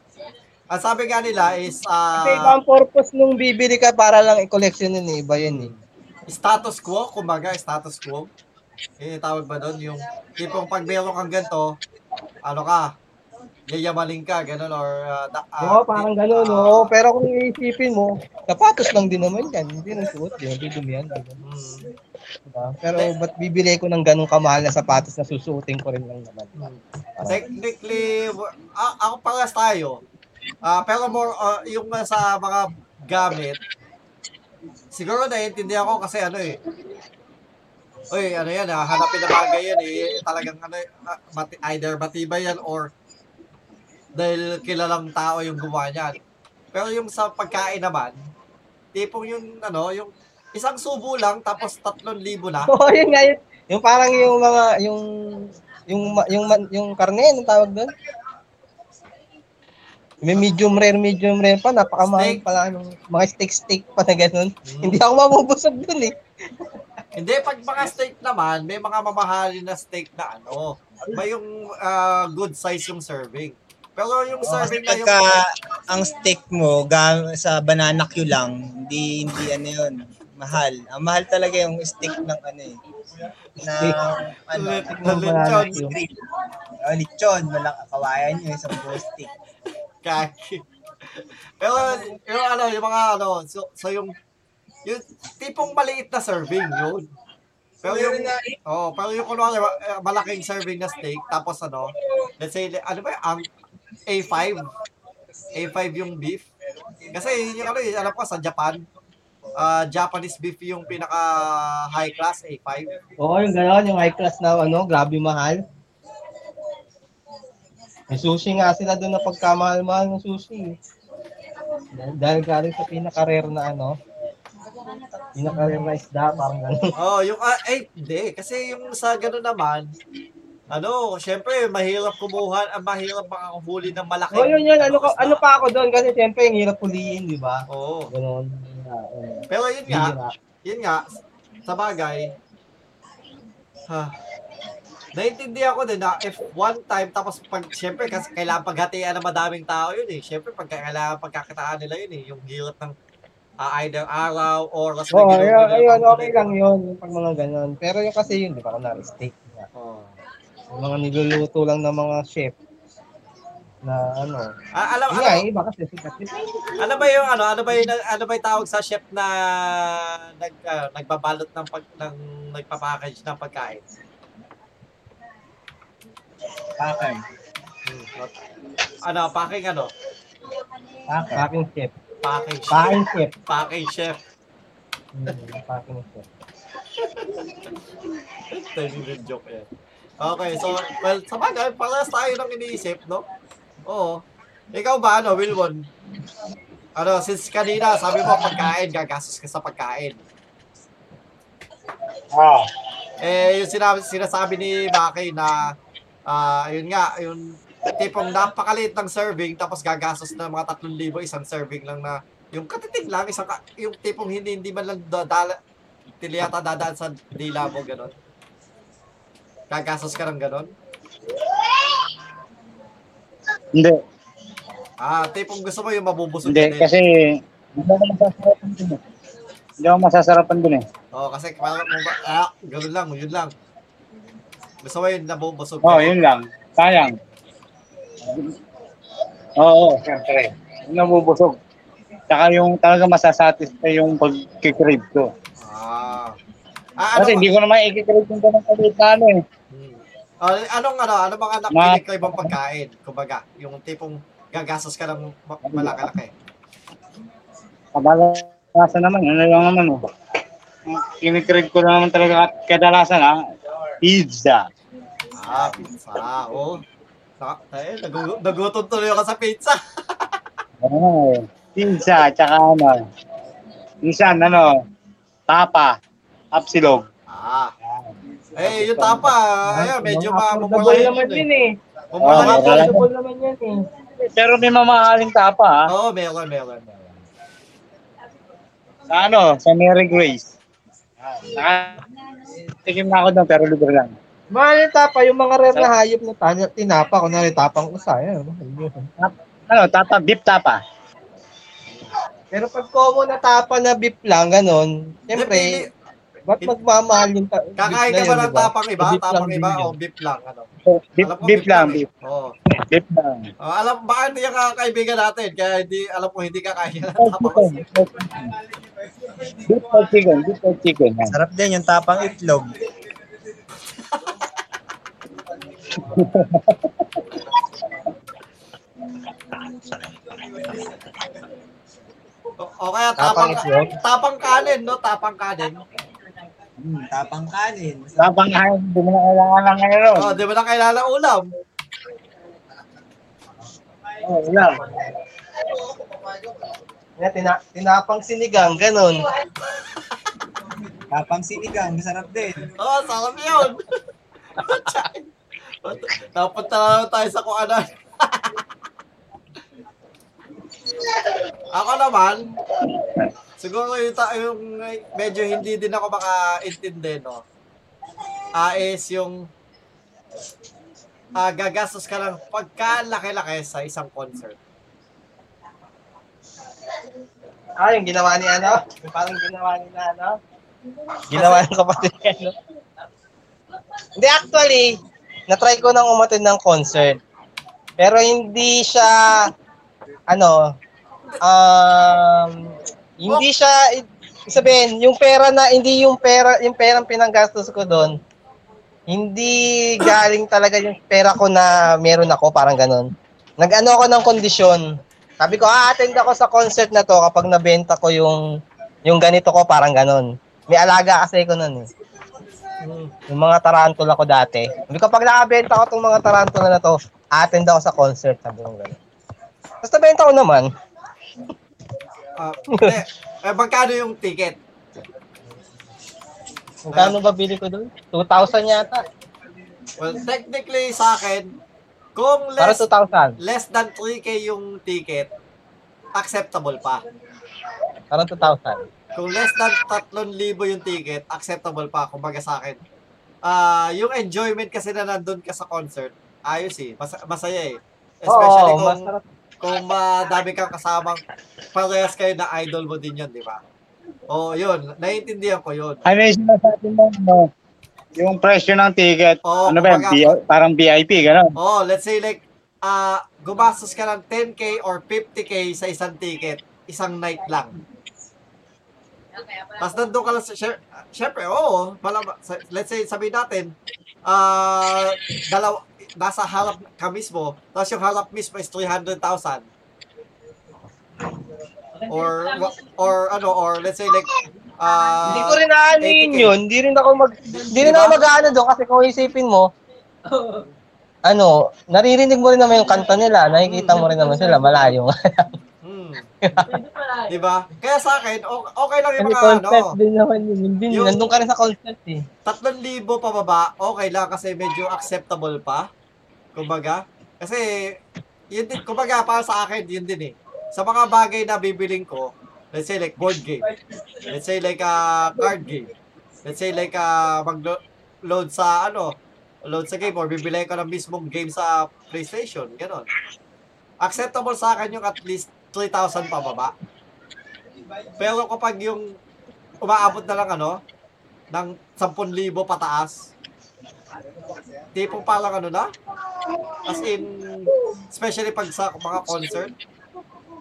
ang sabi nga nila is, kasi iba ah, ang purpose nung bibili ka para lang i-collection yun eh. Iba yun eh. status quo, kumbaga, status quo. Eh, tawag ba doon? Yung tipong pag meron kang ganito, ano ka, yayamaling ka, ganun, or, uh, da, ah, Oo, parang gano'n, ah, no? Pero kung iisipin mo, sapatos lang din naman yan. Hindi nang suot yun. Hindi dumi yan. Diba? Pero ba't bibili ko ng ganong kamahal na sapatos na susuotin ko rin lang naman? mm. Technically, a- ako paras tayo. Ah, pero more, uh, yung uh, sa mga gamit, siguro naiintindihan ko kasi ano eh, Uy, ano yan, ah, hanapin na bagay yan eh. Talagang ano, ah, mati- either matibay yan or dahil kilalang tao yung gumawa niyan. Pero yung sa pagkain naman, tipong yung ano, yung isang subo lang tapos 3,000 na. Oo, yun nga yun. Yung parang yung mga, yung, yung, yung, man- yung karne, anong tawag doon? May medium rare, medium rare pa, napakamahal Steak. pala, ano, mga steak-steak pa na ganun. Hmm. Hindi ako mabubusog dun eh. Hindi, pag mga steak naman, may mga mamahalin na steak na ano, may yung ah, good size yung serving. Pero yung Oh, serving na yung... pagka ang steak mo gam sa banana Q lang, hindi hindi ano yun, mahal. Ang mahal talaga yung steak ng ano eh. Na ano, ng lechon. grill. Oh, lechon, malak kawayan yun isang buong steak. Kaki. Pero yung ano, yung mga ano, so, so yung yung tipong maliit na serving yun. Pero yung oh, pero yung kunwari eh, malaking serving na steak tapos ano, let's say ano ba ang A5 A5 yung beef. Kasi yung ano, yung alam ko sa Japan, ah Japanese beef yung pinaka high class A5. Oo, yung gano'n, yung high class na ano, grabe mahal. May sushi nga sila doon na pagkamahal-mahal ng sushi. Dahil- Dahil galing sa pinaka-rare na ano, pinaka-rare na isda, parang gano'n. Oh, yung ah, eh hindi kasi yung sa gano'n naman ano, syempre mahirap kumuha, ang mahirap makakahuli ng malaki. Oo, yun yun, ano, ka- ano pa ako doon kasi siyempre yung hirap puliin, di ba? Oo. Gano'n. Uh, Pero yun nga, yun nga, sa bagay, ha, naiintindihan ko din na if one time, tapos pag, syempre, kasi kailangan paghatian ng madaming tao yun eh. Syempre, pag kailangan pagkakitaan nila yun eh, yung hirap ng ah, either araw, oras Oo, ginugulo ayun, ng ayun, okay lang yun, yung pag mga gano'n. Pero yung kasi yun, di ba, kunwari steak. nga. Oo. Yung mga niluluto lang ng mga chef na ano. Ah, alam, nga, alam, iba kasi sikat. ano ba yung ano, ano ba yung ano ba yung tawag sa chef na nag ah, nagbabalot ng pag ng nagpa-package ng pagkain? Pakay. Ano, packing ano? Pakay. Packing chef. Packing chef. Packing chef. Packing chef. Hmm, packing chef. Little joke yan. Okay, so, well, sa bagay, parehas tayo ng iniisip, no? Oo. Ikaw ba, ano, Wilwon? Ano, since kanina, sabi mo, pagkain, gagastos ka sa pagkain. Ah, Eh, yung sinabi, sinasabi ni Maki na, ah, yun nga, yung tipong napakaliit ng serving, tapos gagastos na mga 3,000, isang serving lang na, yung katitig lang, isang, yung tipong hindi, hindi man lang dadala, hindi yata dadaan sa dila mo, gano'n. Gagastos ka ng gano'n. hindi. Ah, tipong gusto mo yung mabubusog Hindi, din. kasi hindi ako masasarapan dun eh. Hindi ako masasarapan dun eh. Oo, kasi parang, ah, gano'n lang, yun lang. Gusto mo yung nabubusog Oo, oh, yun lang. Sayang. Oo, siyempre. Yung nabubusog. Tsaka yung talaga masasatisfy yung pagkikrib ko. Ah. Ah, ano, Kasi hindi ko naman ikikrib yung ganun kalit na ano eh. Ah, anong ano, ano mga anak Ma- pinag ibang pagkain? Kumbaga, yung tipong gagastos ka ng ma- malaki-laki. Kadalasan naman, ano lang naman oh. Kinikrib ko naman talaga kadalasan ha. Pizza. Ah, pizza. Oh. Saka, eh, nagu- nagutom tuloy ako sa pizza. Oo. Pizza, tsaka ano. Minsan, ano, tapa, apsilog. Ah. Eh, yung tapa, ayan, medyo affordable mamumulahin naman yun yun eh. eh. Oo, yun. wala. Affordable naman yan eh. Pero may mamahaling tapa ha. Oo, meron, meron, meron. Sa ano, sa Mary Grace. Ah, tikim na ako doon pero libre lang. Mahal yung tapa, yung mga rare na hayop na tanya, tinapa, kunwari tapang usa. Yan, mahal yun. Ano, tapa, beef tapa. Pero pag common na tapa na beef lang, ganun, siyempre, ba't magmamahal yung ta- Kakain beef ka ba ng diba? tapang iba? Beef Tapang iba o beef lang? Ano? Beef, Alam ko, beef lang, beef. Oo. Beef lang. Oh, alam, baka hindi ka kaibigan natin, kaya hindi, alam ko hindi ka kaya ng Oh, tapang. Beef or chicken, beef or chicken. Sarap din yung tapang itlog. O, o kaya Tapang tapang, itlog? tapang kanin, no? Tapang kanin. Hmm, tapang kanin. Tapang kain, hindi mo na kailangan ng ano. Oh, di mo na kailangan ng ulam. Oh, wala. Nga, tina, tinapang sinigang, ganun. Kapang sinigang, masarap din. Oo, oh, sarap yun. Na naman tayo sa kung ano. ako naman, siguro yung, ta- yung medyo hindi din ako makaintindi, no? Ah, is yung ah, gagastos ka lang pagka laki-laki sa isang concert. Ah, yung ginawa ni ano? Yung parang ginawa ni na ano? Ginawa ng kapatid ni ano? Hindi, actually, na-try ko nang umatin ng concert. Pero hindi siya, ano, um, hindi siya, sabihin, yung pera na, hindi yung pera, yung perang pinanggastos ko doon, hindi galing talaga yung pera ko na meron ako, parang ganun. Nag-ano ako ng kondisyon. Sabi ko, a-attend ako sa concert na to kapag nabenta ko yung yung ganito ko, parang ganun. May alaga kasi ko nun eh. Yung mga tarantula ko dati. Sabi ko, pag nakabenta ko tong mga tarantula na to, attend ako sa concert. Sabi ko ganun. Tapos nabenta ko naman. Ah, hindi. eh, magkano yung ticket? Magkano ba bili ko doon? 2,000 yata. Well, technically sa akin, kung Para less, 2,000. less than 3K yung ticket, acceptable pa. Parang 2,000. Kung less than 3,000 yung ticket, acceptable pa, kumbaga sa akin. Ah, yung enjoyment kasi na nandun ka sa concert, ayos eh, mas- masaya eh. Especially Oo, kung, masarap. Kung madami kang kasamang parehas kayo na idol mo din yun, di ba? Oo, yun. Naiintindihan ko yun. Ano yung sinasabi mo, no? Yung presyo ng ticket, Oo, ano ba yan? parang VIP, gano'n. Oh, let's say like ah gumastos ka ng 10k or 50k sa isang ticket, isang night lang. Tapos nandun ka lang sa, syem- syempre, oo, sa- let's say, sabihin natin, ah, dalaw, nasa harap ka mismo, tapos yung harap mismo is 300,000. Or, or ano, or let's say like, ah, Hindi ko rin aanin 80K. yun. Hindi rin ako mag hindi rin ako mag-aano doon kasi kung isipin mo ano, naririnig mo rin naman yung kanta nila, nakikita mo rin naman sila malayo. hmm, di ba? Kaya sa akin, okay lang yung mga, concept ano, din naman yun. Hindi, Yung- nandun ka rin sa concept eh. 3,000 pababa, okay lang kasi medyo acceptable pa. Kumbaga. Kasi, yun din, kumbaga para sa akin, yun din eh. Sa mga bagay na bibiling ko, let's say like board game. Let's say like a card game. Let's say like a mag-load sa ano, load sa game or bibili ko ng mismong game sa PlayStation. Ganon. Acceptable sa akin yung at least 3,000 pababa. Pero kapag yung umaabot na lang ano, ng 10,000 pataas, tipo parang ano na, as in, especially pag sa mga concert,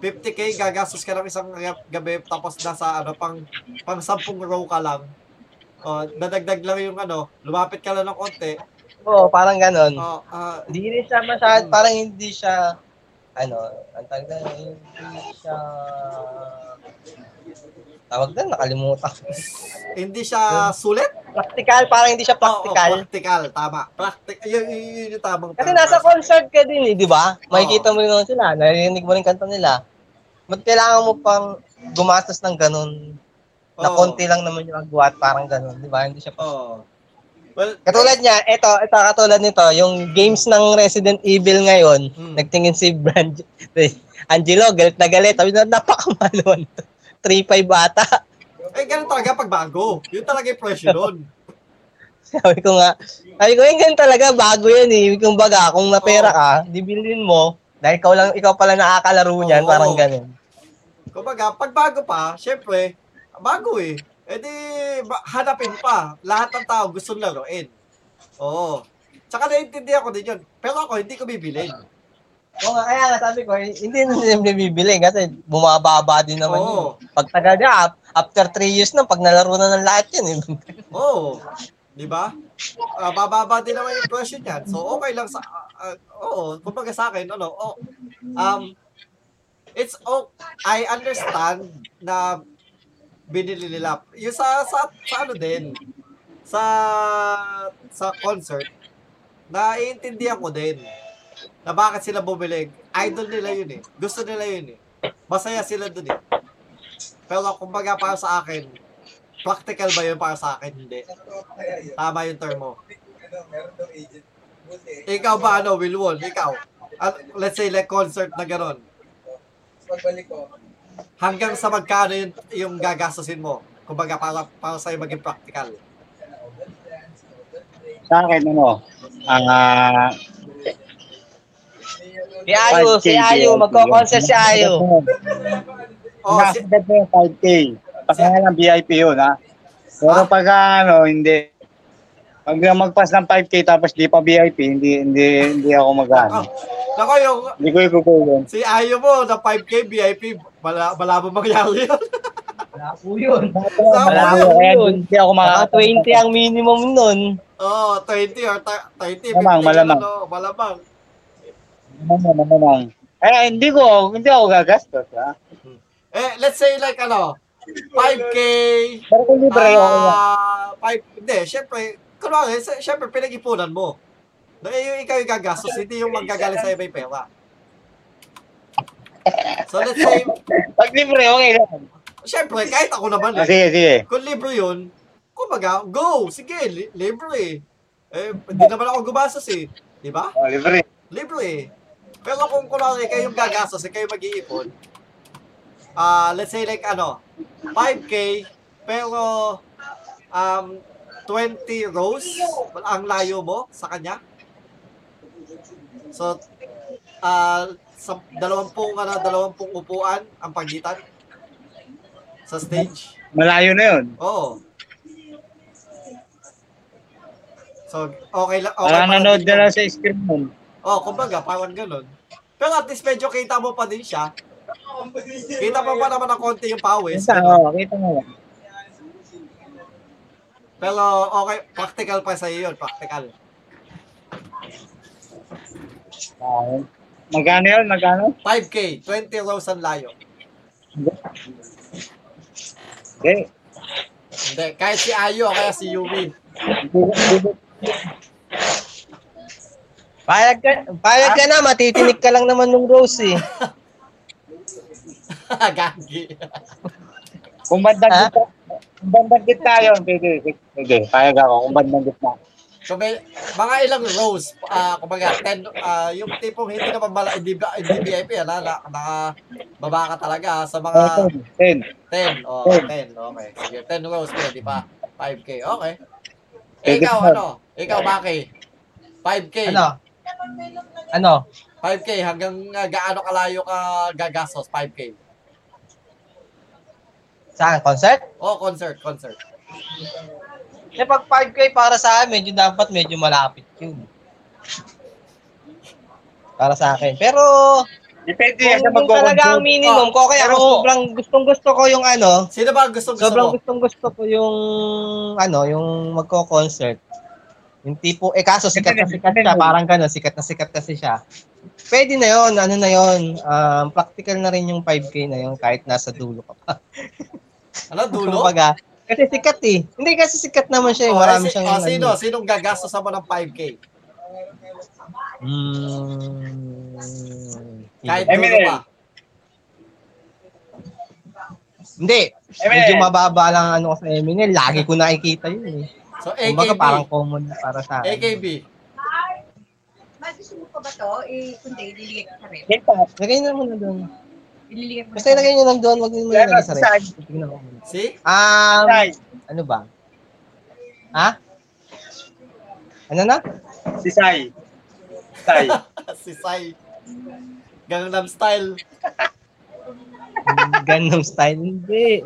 50k gagastos ka ng isang gab- gabi tapos nasa ano pang pang 10 row ka lang. Oh, dadagdag lang yung ano, lumapit ka lang ng konti. Oo, parang ganon. Oh, ah, Hindi rin siya masyad, parang hindi siya, ano, ang na, hindi siya, tawag na, nakalimutan. hindi siya sulit. practical, parang hindi siya practical. Oo, practical, tama. Practic, yun, yun, yun yung tamang Kasi term. nasa concert ka din eh, di ba? Makikita mo rin sila, naririnig mo rin kanta nila. Ba't kailangan mo pang gumastos ng ganun na Oo. konti lang naman yung agwat, parang ganun, di ba? Hindi siya Oo. Well, Katulad niya, ito, ito katulad nito, yung games ng Resident Evil ngayon, Hmm. nagtingin si Brand, Angelo, galit na galit, sabi na, napakamahal naman to. 3.5 ata. eh, ganun talaga pag bago. Yun talaga yung presyo nun. Sabi ko nga, sabi ko, yung ganun talaga, bago yan eh. Kung baga, kung napera ka, di bilhin mo, dahil ikaw lang, ikaw pala nakakalaro niyan, parang ganun. Kumbaga, pag bago pa, syempre, bago eh. E di, hanapin pa. Lahat ng tao gusto laruin. Oo. Tsaka naiintindihan ko din yun. Pero ako, hindi ko bibilin. Oo nga, kaya nga sabi ko, hindi na siyempre bibili kasi bumababa din naman Oo. yun. Pag tagal na, after 3 years na, pag nalaro na ng lahat yun, eh. Oo. Di ba? Ah, bababa din naman yung presyo niyan. So, okay lang sa... ah, ah, oo. Kumbaga sa akin, ano, oh, um, it's oh, I understand na binili nila. Yung sa, sa, sa ano din, sa, sa concert, naiintindihan ko din na bakit sila bumili. Idol nila yun eh. Gusto nila yun eh. masaya sila dun eh. Pero kumbaga para sa akin, practical ba yun para sa akin? Hindi. Tama yung term mo. Ikaw ba ano, Wilwon? Ikaw? At, let's say like concert na gano'n. Hanggang sa magkano yung, yung gagastusin mo? Kumbaga para, para sa'yo maging practical. Sa akin, ano, ah, Si Ayo, 5K si Ayo, magko-concert si Ayo. Oh, si, Nasa mo yung 5K. Pagka lang VIP yun, ha? Pero Ah? pag ano, hindi. Pag magpas ng 5K tapos di pa VIP, hindi hindi hindi ako magano. nako yung Hindi ko ikukulong. si Ayo mo na 5K VIP, wala, wala mo mangyari yun. Wala po yun. Wala Kaya po yun. hindi ako Mga makakapag- 20 ang minimum nun. Oo, oh, 20 or ta- 30, 50. Malamang, malamang. Ano, malamang. Malamang, malamang. Eh, hindi ko, hindi ako gagastos, ha? Eh, let's say like ano, 5K, Pero kung libre, lang. ah, 5, hindi, syempre, kunwari, syempre, pinag-ipunan mo. Na eh, yung ikaw yung gagastos, hindi yung manggagaling sa iba yung pera. So let's say, Pag libre, okay lang. syempre, kahit ako naman eh, sige, sige. kung libre yun, kumbaga, go, sige, li- libre eh. Eh, hindi naman ako gumastos eh. Di ba? Oh, libre. Libre eh. Pero kung kunwari kayo yung gagastos, eh, kayo mag-iipon, ah let's say like ano, 5K, pero um, 20 rows ang layo mo sa kanya. So, ah sa dalawampung, ano, dalawampung upuan ang pagitan sa stage. Malayo na yun. Oo. So, okay lang. Okay Parang pa nanood na lang sa screen nun. Oh, kumbaga, parang ganun. Pero at least medyo kita mo pa din siya. Kita mo pa naman ng konti yung pawis. Kita, oh, kita mo. Pero okay, practical pa sa iyo yun, practical. Ah, magkano yun? Magkano? 5K, 20 rows ang layo. Okay. Hindi, kahit si Ayo kaya si Yumi. Payag ka, payag ka na, matitinig ka lang naman nung Rose eh. Gagi. Kung bandang Ha? gitna, kung bandang gitna yun, pwede. Pwede, payag ako kung bandang gitna. So may, mga ilang rows, ah kumbaga 10, ah yung tipong hindi naman mala, hindi, ba- hindi VIP, ah, na, na, baba ka talaga ah, sa mga Oh, 10. 10. Oh, 10. Okay. Sige, 10 rows pwede pa. 5K. Okay. Eh, ikaw, ano? Ikaw, Baki? 5K. Ano? Ano? 5K. Hanggang uh, gaano kalayo ka gagastos? 5K. Saan? Concert? Oh, concert, concert. Kasi pag 5K para sa akin, medyo dapat medyo malapit yun. Para sa akin. Pero, Depende kung yan sa yung talaga ang minimum ko, kaya Pero- ako sobrang gustong gusto ko yung ano, Sino ba ang gusto gusto sobrang mo? gustong gusto ko yung ano, yung magko-concert. Yung tipo, eh kaso sikat na sikat siya, parang gano'n, sikat na sikat kasi siya. Pwede na yon ano na yon um, practical na rin yung 5K na yon kahit nasa dulo ka pa. Ano, dulo? Kumbaga, kasi sikat eh. Hindi kasi sikat naman siya, eh. Oh, marami si, siyang... oh, sino? ano. Sinong gagastos mo ng 5K? Hmm, Kahit hindi. dulo Eminem. pa. Hindi. Eminem. Medyo mababa lang ang ano ko sa Eminem. Lagi ko nakikita yun eh. So, Kumbaga AKB. parang common para sa akin. AKB. Gusto mo pa ba to? Eh, kundi, ililiit ka rin. Lagay na muna doon. Ililiit mo Basta ilagay nyo lang doon. Huwag nyo muna ilagay sa rep. Tignan ko muna. Si? Um, Sai. ano ba? Ha? Ano na? Si Sai. Sai. si Sai. Gangnam Style. Ganong style. Hindi.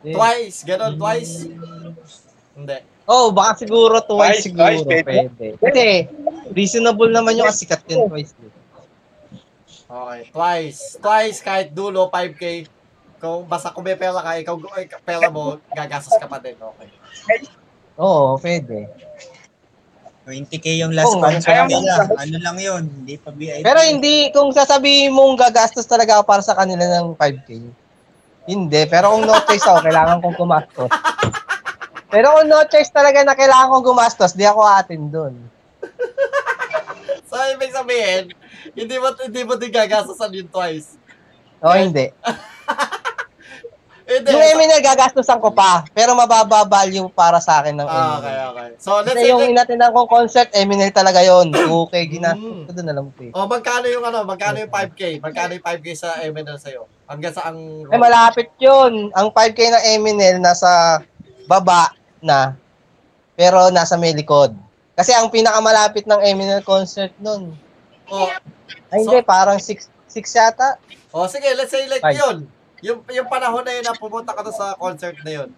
Twice. Ganon, twice. Hindi. Oh, baka siguro twice, Twice, siguro. twice, pwede. pwede. Kasi, reasonable naman yung sikat yun twice. Okay, twice. Twice kahit dulo, 5K. Kung basta kung may pera ka, ikaw, ay, pera mo, gagastos ka pa din. Okay. Oo, pwede. 20k yung last Oh, mo nila. Ano lang yun, hindi pa VIP. Pero hindi, kung sasabihin mong gagastos talaga ako para sa kanila ng 5K, hindi. Pero kung no choice ako, kailangan kong gumastos. Pero kung no choice talaga na kailangan kong gumastos, di ako atin doon. So, ibig sabihin, hindi mo, hindi mo din gagastosan yun twice. O hindi. Hindi. Yung Eminel gagastusan ko pa, pero mababa value para sa akin ng Ah, Eminel. okay, okay. So, let's Kasi say, yung inatinan kong concert, Eminel talaga yon. Okay, ginastos Mm. ko doon, alam ko eh. oh, magkano yung ano, magkano yung 5K? Magkano yung 5K sa Eminel sa'yo? Hanggang sa ang... Eh, malapit yun. Ang 5K ng Eminel nasa baba na, pero nasa may likod. Kasi ang pinakamalapit ng Eminel concert nun, Oh, ay hindi, parang 6 6 yata. oh, sige, let's say like Five. yun. Yung, yung panahon na yun na pumunta ka sa concert na yun.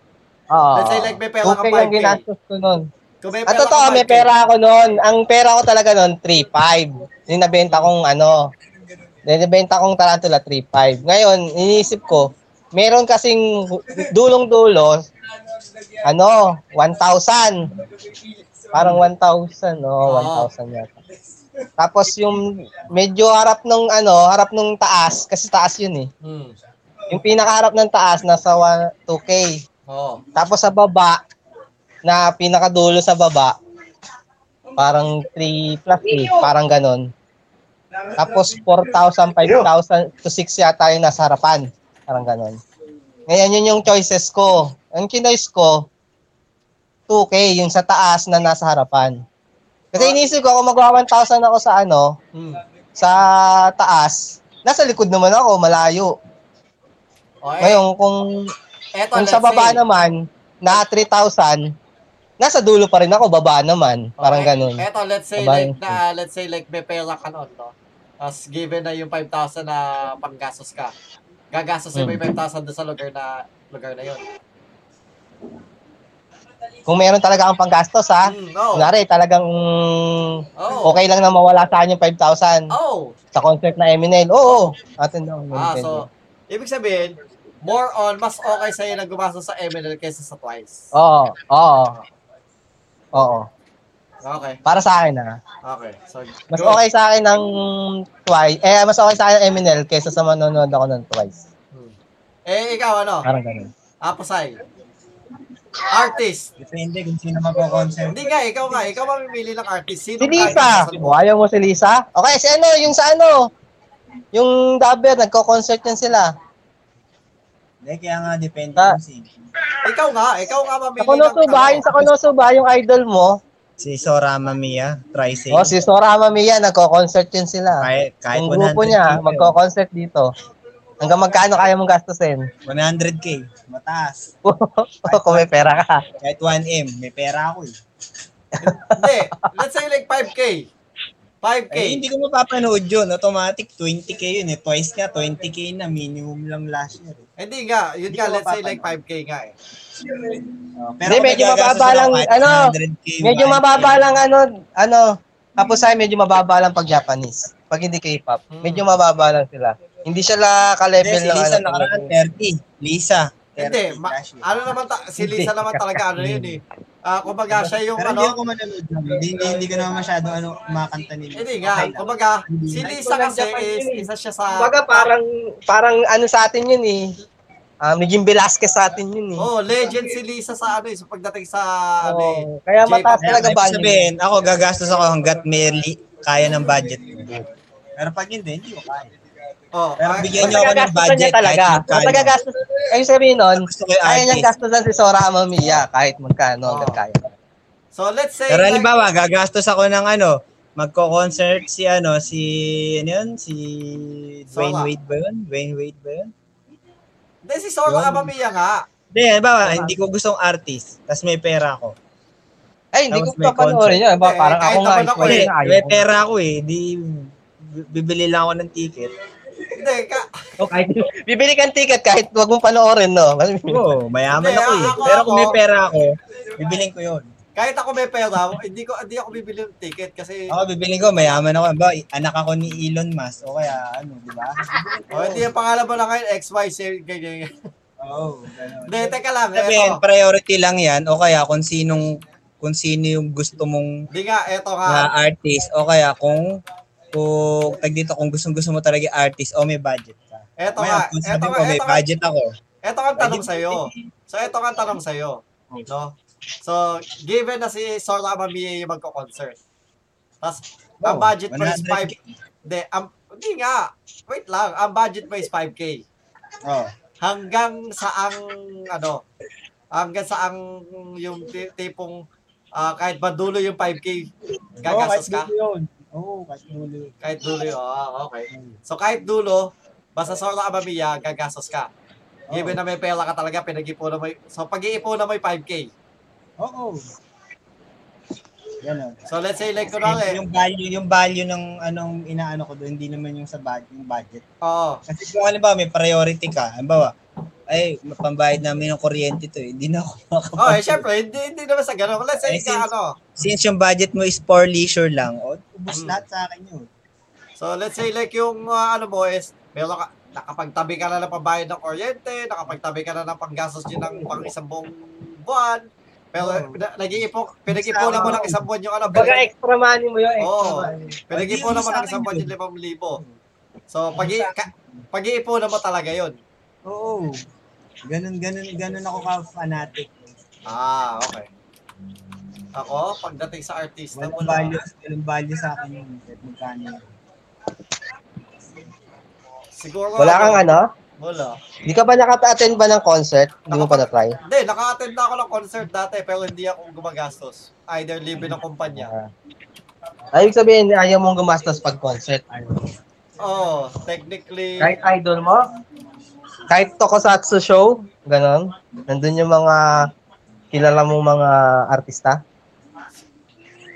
Oo. Let's say like may pera ka 2K 5K. yung ginastos ko nun. Kung may At pera totoo, may 5K. pera ako noon. Ang pera ko talaga noon, 3.5. Yung nabenta kong ano, nabenta kong tarantula, 3.5. Ngayon, iniisip ko, meron kasing dulong-dulo, ano, 1,000. Parang 1,000, no? Oo. 1,000 yata. Tapos yung medyo harap nung ano, harap nung taas, kasi taas yun eh. Hmm. Yung pinakaharap ng taas, nasa 1, 2K. Oo. Tapos sa baba, na pinakadulo sa baba, parang 3 plus 8, parang ganon. Tapos 4,000, 5,000 to 6 yata yung nasa harapan. Parang ganon. Ngayon, yun yung choices ko. Ang choice ko, 2K, yung sa taas na nasa harapan. Kasi inisip ko, kung magawa 1,000 ako sa ano, Hmm. sa taas, nasa likod naman ako, malayo. Eh, Ngayon, kung eto, kung sa baba say, naman, na 3,000, nasa dulo pa rin ako, baba naman. Parang Okay. ganun. Eto, let's say Baba like na let's say like may pera ka noon, no? Tapos given na yung 5,000 na panggastos ka. Gagastos mo Hmm. yung 5,000 doon sa lugar na lugar na yun. Kung meron talaga akong panggastos, ha? Hmm, no. Kunwari, talagang Oh. okay lang na mawala sa akin yung 5,000 Oh. sa concert na Eminel. Oo, atin daw. Ah, so ibig sabihin, more on mas okay sa'yo na gumastos sa Eminel kaysa sa Twice. Oo, oo. Oo. Okay. Para sa akin, ha? Okay. So, Mas good. okay sa akin ng twice. Eh, mas okay sa akin ng Eminel kaysa sa manonood ako ng twice. Hmm. Eh, ikaw ano? Parang ganun. Apasay. Artist. Depende kung sino magko-concert. Hindi nga, ikaw nga. Ikaw mamimili ng artist. Sino Si Lisa! artist O, ayaw mo si Lisa? Okay, si ano, yung sa ano, yung Dabber, nagko-concert yan sila. Hindi, kaya nga depende Ah. kung sino. Ikaw nga. Ikaw nga mamili Sa Konosuba, ano. yung sa Konosuba, yung idol mo, Si Sorama Mia, Trisay. o si Sora Mamiya, nagko-concert yun sila. kahit, kahit Yung grupo 100K. niya, magko-concert dito. Hanggang magkano kaya mong gastusin? 100K. Mataas. Kung may pera ka. Kahit 1M. May pera ako eh. Hindi. Let's say like 5K. 5K. Eh, hindi ko mapapanood yun. Automatic, 20k yun eh. Twice nga, 20k na. Minimum lang last year. Eh. Hindi nga. Yun Hindi nga, let's say like mapapanood. 5K nga eh. Oh, Hindi, kung medyo mababa lang, ano, 100K, Medyo 1K. mababa lang ano, ano, tapos ay medyo mababa lang pag Japanese. Pag hindi K-pop, medyo mababa lang sila. Hindi sila Hindi, ka-level si ng Lisa ano. nakaraan, 30. Lisa. 30 Hindi. Ma- ano naman, ta- si Lisa naman talaga ano yun eh. Ah, kumbaga siya yung Pero hindi ano. ako manonood lang. Hindi, hindi, hindi ko naman masyado ano, makanta nila. Hindi nga. Okay lang. Kumbaga, Hindi. si Lisa kasi is isa siya sa... Kumbaga parang, parang ano sa atin yun eh. Um, naging Velasquez sa atin yun eh. Oh, legend si Lisa sa ano eh. So pagdating sa ano eh. Kaya mataas talaga ba sabihin, ako gagastos ako hanggat may li- kaya ng budget. Pero pag hindi, hindi ko kaya. Oh, Pero ah, bigyan niyo ako ng budget talaga. kahit magkano. gagastos. Ay sabihin nun, ko kaya niyang artist. gastusan si Sora Amamiya kahit magkano hanggang kaya. so let's say Pero like, halimbawa, gagastos ako ng ano, magko-concert si ano, si, ano yun, si Dwayne. Wade ba yun? Dwayne Wade ba yun? Hindi, si Sora. Amamiya nga. Hindi, halimbawa, hindi ko gustong artist, tapos may pera ako. Ay, hindi ko Tapos may papanoorin yun. Eh, parang ako nga, Hindi, may ko. pera ako eh, di bibili lang ako ng ticket. Hindi, ka, O, kahit, bibili kang ticket kahit wag mong panoorin, no? Oo, mayaman Hindi, ako eh. ako- Pero kung may pera ako, bibiling ko yun. kahit ako may pera, hindi ko hindi ako bibili ng ticket kasi Ako bibiling ko, mayaman ako. Ba, anak ako ni Elon Musk, o kaya ano, di ba? oh, hindi yung pangalan mo lang ngayon XYZ ganyan. Oo, ganun. Hindi, teka lang. Sabihin, Eto. priority lang yan, o kaya kung sinong, kung sino yung gusto mong Hindi nga, eto nga. na artist, o kaya kung, kung, tag dito, kung gustong gusto mo talaga yung artist, o may budget ka. Eto Ngayon, nga, kung eto sabi ko, may eto nga, budget ako. eto ang tanong sa'yo. So, eto ang tanong sa'yo. No? So, given na si Sora Mamiya yung magko-concert. Tapos, ang Oh, budget mo is 100K. 5... Hindi, ang, hindi nga. Wait lang. Ang budget mo is 5K. Oh. Hanggang sa ang, ano, hanggang sa ang yung ti- tipong ah, kahit madulo yung 5K, gagastos ka? Oh, Oo, kahit dulo. Kahit dulo. Ah, okay. So, kahit dulo, basta solo ka mamiya, gagastos ka. Given na may pera ka talaga, pinag-ipunan mo. y- So, pag-iipunan mo yung 5K. Oo. Ganun. So, let's say, like, kunwari, yung value, yung value ng anong inaano ko doon, hindi naman yung sa budget, yung budget. oo. Kasi kung halimbawa may priority ka, halimbawa, ay, pambayad namin ng kuryente to eh. Hindi na ako makapag- Oh, eh, syempre, hindi, hindi naman sa ganun. Let's say, Eh, ka, since- ano, Since yung budget mo is for leisure lang, o, ubus Mm. lahat sa akin yun. So, let's say like yung uh, ano mo is, meron ka, nakapagtabi ka na ng pambayad ng kuryente, nakapagtabi ka na ng panggastos din ng pang isang buong buwan, pero Oo. na- nag-iipon, pinag-ipunan mo ng isang buwan yung ano, Baga pinag- extra money mo yun, extra Oo. money. pinag-ipunan mo Hindi, ng isang buwan yung limang libo. So, pag pag-iipunan mo talaga yun. Oo. Ganun, ganun, ganun ako ka-fanatic. Ah, okay. Ako, pagdating sa artista, Walang wala. value, walang value sa akin yun. Kahit magkano yun. Siguro, Wala kang ano? Wala. Di ka ba nakata-attend ba ng concert? Hindi mo pa na-try? Hindi, naka-attend na ako ng concert dati, pero hindi ako gumagastos. Either libre ng kumpanya. Ay, ibig sabihin, ayaw mong gumastos pag concert. Oh, technically, Kahit idol mo? Kahit tokusatsu show? Ganon? Nandun yung mga kilala mong mga artista?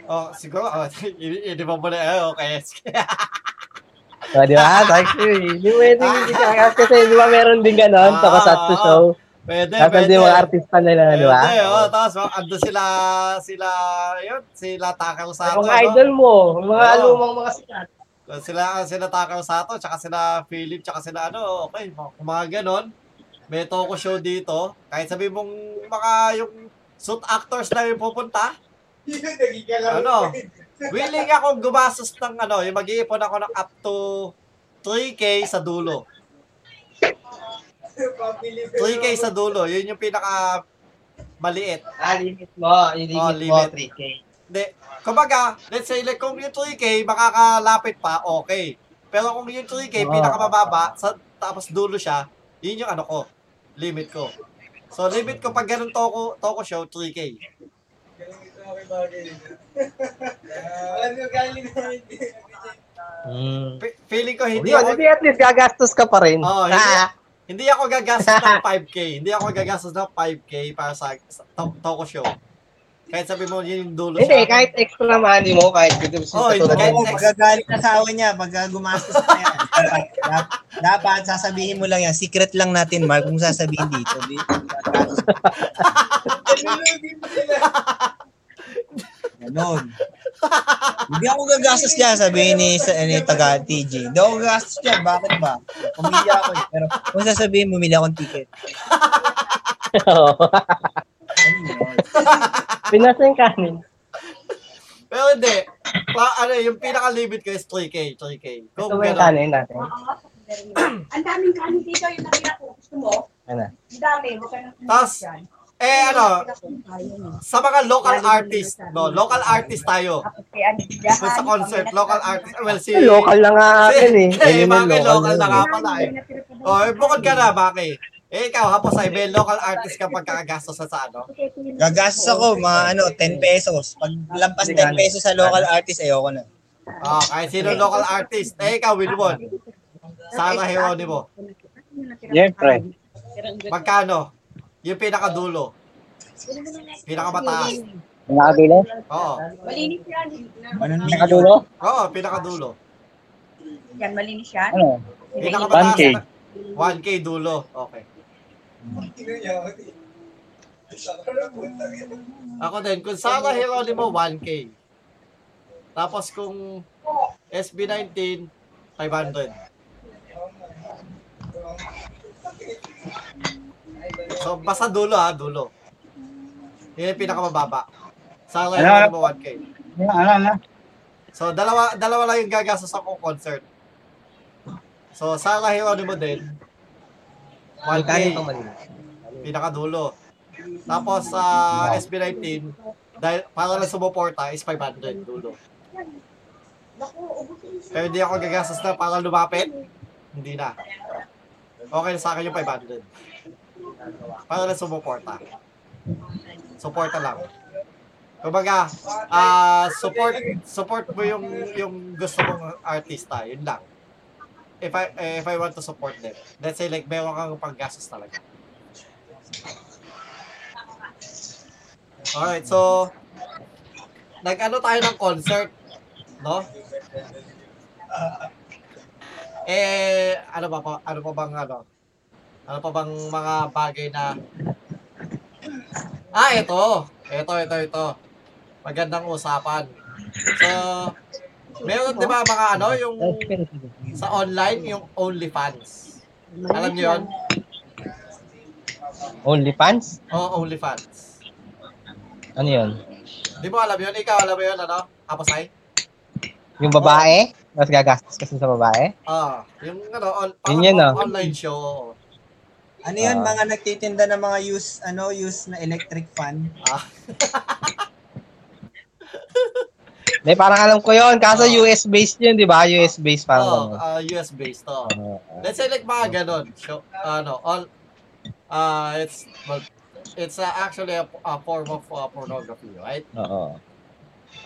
oh, siguro, oh, hindi mo muna, eh, okay. O, di ba? Actually, di mo pwede hindi ka kasi di ba meron din ganon, Ah, tokusatsu show. pwede, Tapos pwede. yung mga artista nila, di ba? Pwede, oh, tapos oh, ando sila, sila, yun, sila Sato, Yung mga idol mo, mga Oo. lumang mga sikat. Sila, sila Takao Sato, tsaka sila Philip, tsaka sila ano, okay, mga, mga ganon. May toko show dito. Kahit sabi mong mga yung suit actors na yung pupunta, ano, willing akong gumastos ng ano, yung mag-iipon ako ng up to 3K sa dulo. 3K sa dulo, yun yung pinaka maliit. Ah, limit mo. Yung limit, Oh, mo, limit. 3K. Hindi, kumbaga, let's say like kung yung 3K makakalapit pa, okay. Pero kung yung 3K Oh. pinakamababa, sa, tapos dulo siya, yun yung ano ko, limit ko. So limit ko pag ganun toko, toko show, 3K. Hmm. Fe- Feeling ko hindi Yun, ako, hindi at least gagastos ka pa rin. Oh, hindi, Ah, hindi ako gagastos ng 5K. Hindi ako gagastos ng 5K para sa, sa to- toko show. Kahit sabi mo yun yung dulo hindi, siya. kahit extra money mo, kahit dito Oh, katulad kahit mo. Magagalit na asawa niya pag gumastos na yan. dapat, dapat, dapat sasabihin mo lang yan. Secret lang natin, Mark, kung sasabihin dito. Di, Ganon. Hindi ako gagastos dyan, sabihin ni, sa, ni taga TJ. Hindi ako gagastos dyan, bakit ba? Pumili ako. eh. Pero kung sasabihin, bumili akong ticket. Oo. Pinasa yung kanin. Pero hindi. Pa, ano, yung pinaka-limit ko is 3K. 3K. Gusto Kung mo yung kanin natin? Ang daming kanin dito yung nakita ko. Gusto mo? Ano? Ang dami. Huwag ka nang Tas, Eh, ano, sa mga local artist, no, local artist tayo. Kung sa concert, local artist, well, si... Local na nga akin eh. Eh, Ayun yung bakit local na nga eh. pala eh. Oh, eh, bukod ka na, Baki. Eh, ikaw, hapos ay may local artist ka pagkakagastos sa sa ano? Gagastos ako, mga ano, 10 pesos. Pag lampas 10 pesos sa local artist, ayoko na. Ah, kahit sino local artist. Eh, ikaw, Wilbon. Sana Heronimo. Siyempre. Magkano? Yung pinakadulo. Pinakamataas. Nakadulo? Oo. Malinis yan. Anong milyon? Nakadulo? Oo, pinakadulo. Yan, malinis yan. Ano? Pinakamataas. 1K. na- 1K dulo. Okay. Ako din, kung Sara Heronimo, 1K. Tapos kung SB19, 500. So, basta dulo ha, dulo. Yun yung pinakamababa. Sara? Heronimo, 1K. Ano, ano, ano? So, dalawa, dalawa lang yung gagastos ako concert. So, Sara Heronimo din. Yung 1K, kanin pang malinis. pinakadulo. Tapos sa SB19, dahil para lang sumuporta is 500 dulo. Pero hindi ako gagastos na para lumapit. Hindi na. Okay sa akin yung 500. Para lang sumuporta. Suporta lang. Kumbaga, ah support support mo yung yung gusto mong artista, yun lang. If I eh, if I want to support them. Let's say like meron kang panggastos talaga. Alright, so nag-ano tayo ng concert, no? Eh, ano ba pa, ano pa bang ano? Ano pa bang mga bagay na Ah, ito. Ito, ito, ito. Magandang usapan. So, meron 'di ba mga ano, yung sa online, yung OnlyFans. Alam niyo 'yon? OnlyFans? O OnlyFans. Ano yun? Di mo alam 'yon? Ikaw alam mo 'yon, ano? Kapasay? Yung babae? Mas gagastos kasi sa babae? Ah, yung ano, on, Yun yun, ah. online show. Ano yun, Ah. mga nagtitinda ng mga use, ano, use na electric fan. Ah, Hindi, parang alam ko yun. Kaso Ah. US based yun, di ba? US based parang oh, ganun. ah, US based to. Oo. Let's say like mga ganon. Show, ano, all, uh, it's, it's uh, actually a, a form of uh, pornography, right? Oo.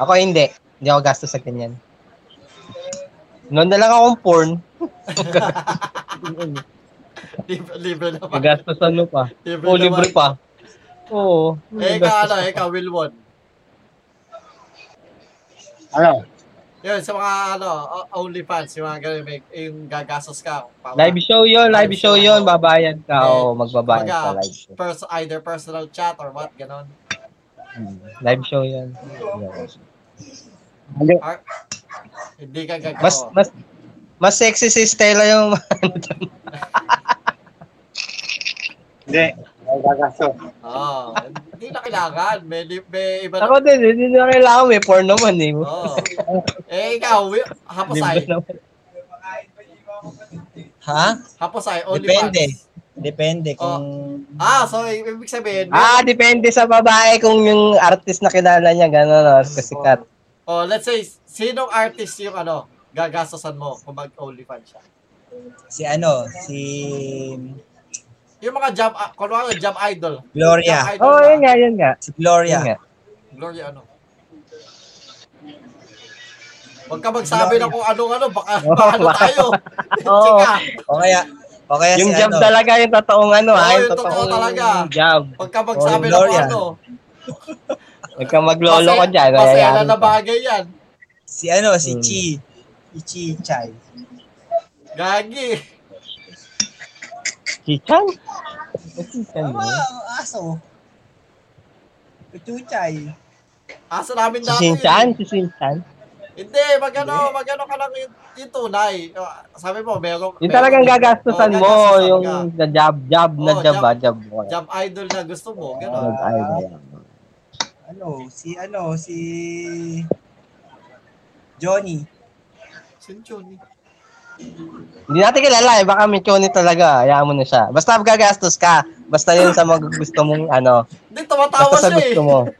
Ako hindi. Hindi ako gastos sa ganyan. Noon na lang akong porn. libre, libre naman. Gagastos ano pa. Libre, O, libre pa. Oo. Eh, ikaw, ano, ikaw, Wilwon. Ano? Yun, sa mga, ano, OnlyFans, yung mga ganun, may, yung gagastos ka. Para, Live show yun, live Live show show, yun, ano. babayad ka o magbabayad kumbaga, ka live show. pers- either personal chat or what, ganon. Hmm. Live show yun. Hindi. Ar- hindi ka gagawa. Mas, mas, mas sexy si Stella yung Hindi. Ay, gagasto. Oo. hindi na kailangan. May, may iba na. Ako din, hindi na kailangan may porn naman eh. Oo. Eh, ikaw, hapasay. Ha? Hapasay, OnlyFans. Depende. Depende kung... Ah, so ibig sabihin, Ah, depende sa babae kung yung artist na kilala niya, gano'n, no, sikat. oh, let's say, sinong artist yung ano, gagastosan mo kung mag-OnlyFans siya? Si ano, si Yung mga job, uh, kunwari, job idol. Gloria. Job idol oh, na- yun nga, yun nga. Si Yun Gloria. nga. Gloria ano? Huwag ka magsabi na kung ano-ano, baka Oo, paano baka- tayo. Oo. O kaya, o kaya Yung si job ano, talaga, yung totoong ano, Oo, ha? Yung yung totoo totoong talaga. job. huwag ka magsabi Oh, na kung Gloria. ano. Huwag kang maglolo ko dyan. Masaya na ka. bagay yan. si ano, si Hmm. Chi. Si Chi Chai. Gagi. Chichan? Chichan Ano ang aso? Kuchuchay. Asa namin Si dati. Sinchan? yun. Si Sinchan? Hindi, magano, magano ka lang yung, yung tunay. Sabi mo, meron. Yung meron- talagang gagastusan Oo, mo, gagastusan yung ka. the job, job na Oo, job job. ba? Job mo. Job idol na gusto mo, gano'n. Job idol. Ano, si ano, si Johnny. Sin Johnny. Hindi natin kilala eh, baka may choni talaga, hayaan mo na siya. Basta gagastos ka, basta yun sa mga gusto mong ano, Hindi, tumatawa basta sa siya eh. gusto mo.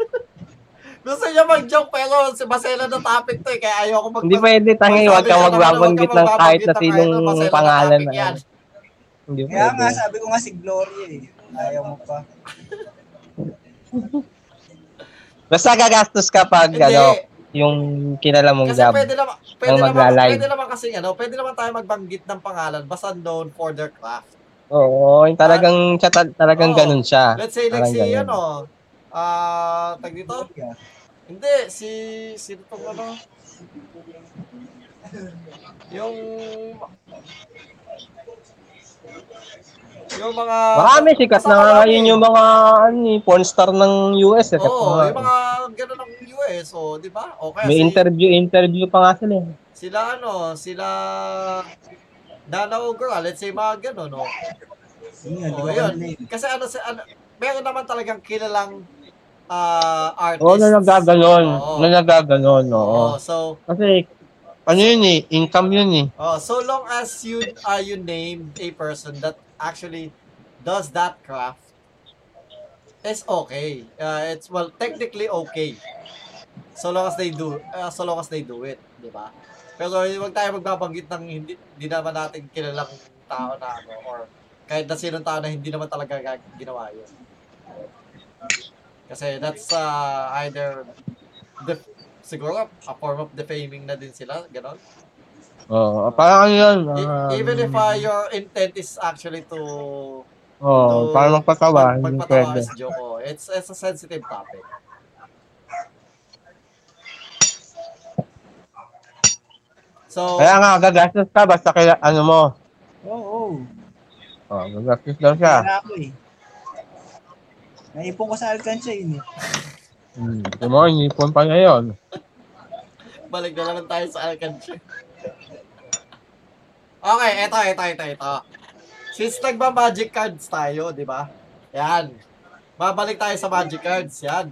Gusto niya mag-joke pero si Basela na topic to eh, kaya ayoko mag- Hindi pwede tangi, kang magbabanggit huwag ng kang kahit na magbabanggit ng sinong kahit na na pangalan na. yan. Hindi Kaya nga, pwede. sabi ko nga si Gloria eh. Ayaw mo pa. Basta gagastos ka pag Hindi. ano, yung kilala mong Kasi job. pwede naman, pwede naman, pwede naman kasi ano, pwede naman tayo magbanggit ng pangalan basta known for their craft. Oo, yung talagang siya ta- talagang Oo. ganun siya. Let's say si ganun. ano, ah, tag dito? Yeah. Hindi, si tong ano? Yung yung mga Marami sikat na nga ngayon yung mga ano, eh, porn star ng US. Eh, Oo, Kasi yung mga gano'n ng US, so, di ba? O kaya may si- interview, interview pa nga sila. eh. sila ano, sila Dana Ogura, let's say mga gano'n, no? Yun, Oh, di ba yun. online? Kasi ano, si, ano meron naman talagang kilalang ah artist. Oo, na nagaganon. Oo. Na nagaganon, oo. Oo, so, Kasi, ano yun eh, income yun eh. oh, so long as you uh, you name a person that actually does that craft, it's okay. Uh, it's, well, technically okay. So long as they do, uh, so long as they do it, di ba? Pero huwag tayo magbabanggit ng hindi, hindi naman natin kilalang tao na ano, or kahit na sinong tao na hindi naman talaga ginawa yun. Kasi that's uh, either def- siguro a form of defaming na din sila, ganon. Oo, parang ano yun. Ah, even if uh, your intent is actually to Oo, to- parang magpatawa, mag- magpatawa as joke, oh. it's, it's a sensitive topic. So, Kaya nga, gagastos ka basta kaya, ano mo. Oo. Oh, gagastos daw siya. Kaya ako eh. Naipon ko sa Alcancia yun eh. Hmm. Ito mo, inipon pa niya yun. balik na naman tayo sa Alcancia. Okay, eto, eto, eto, eto. Since nagba-magic cards tayo, di ba? Yan. Babalik tayo sa magic cards, yan.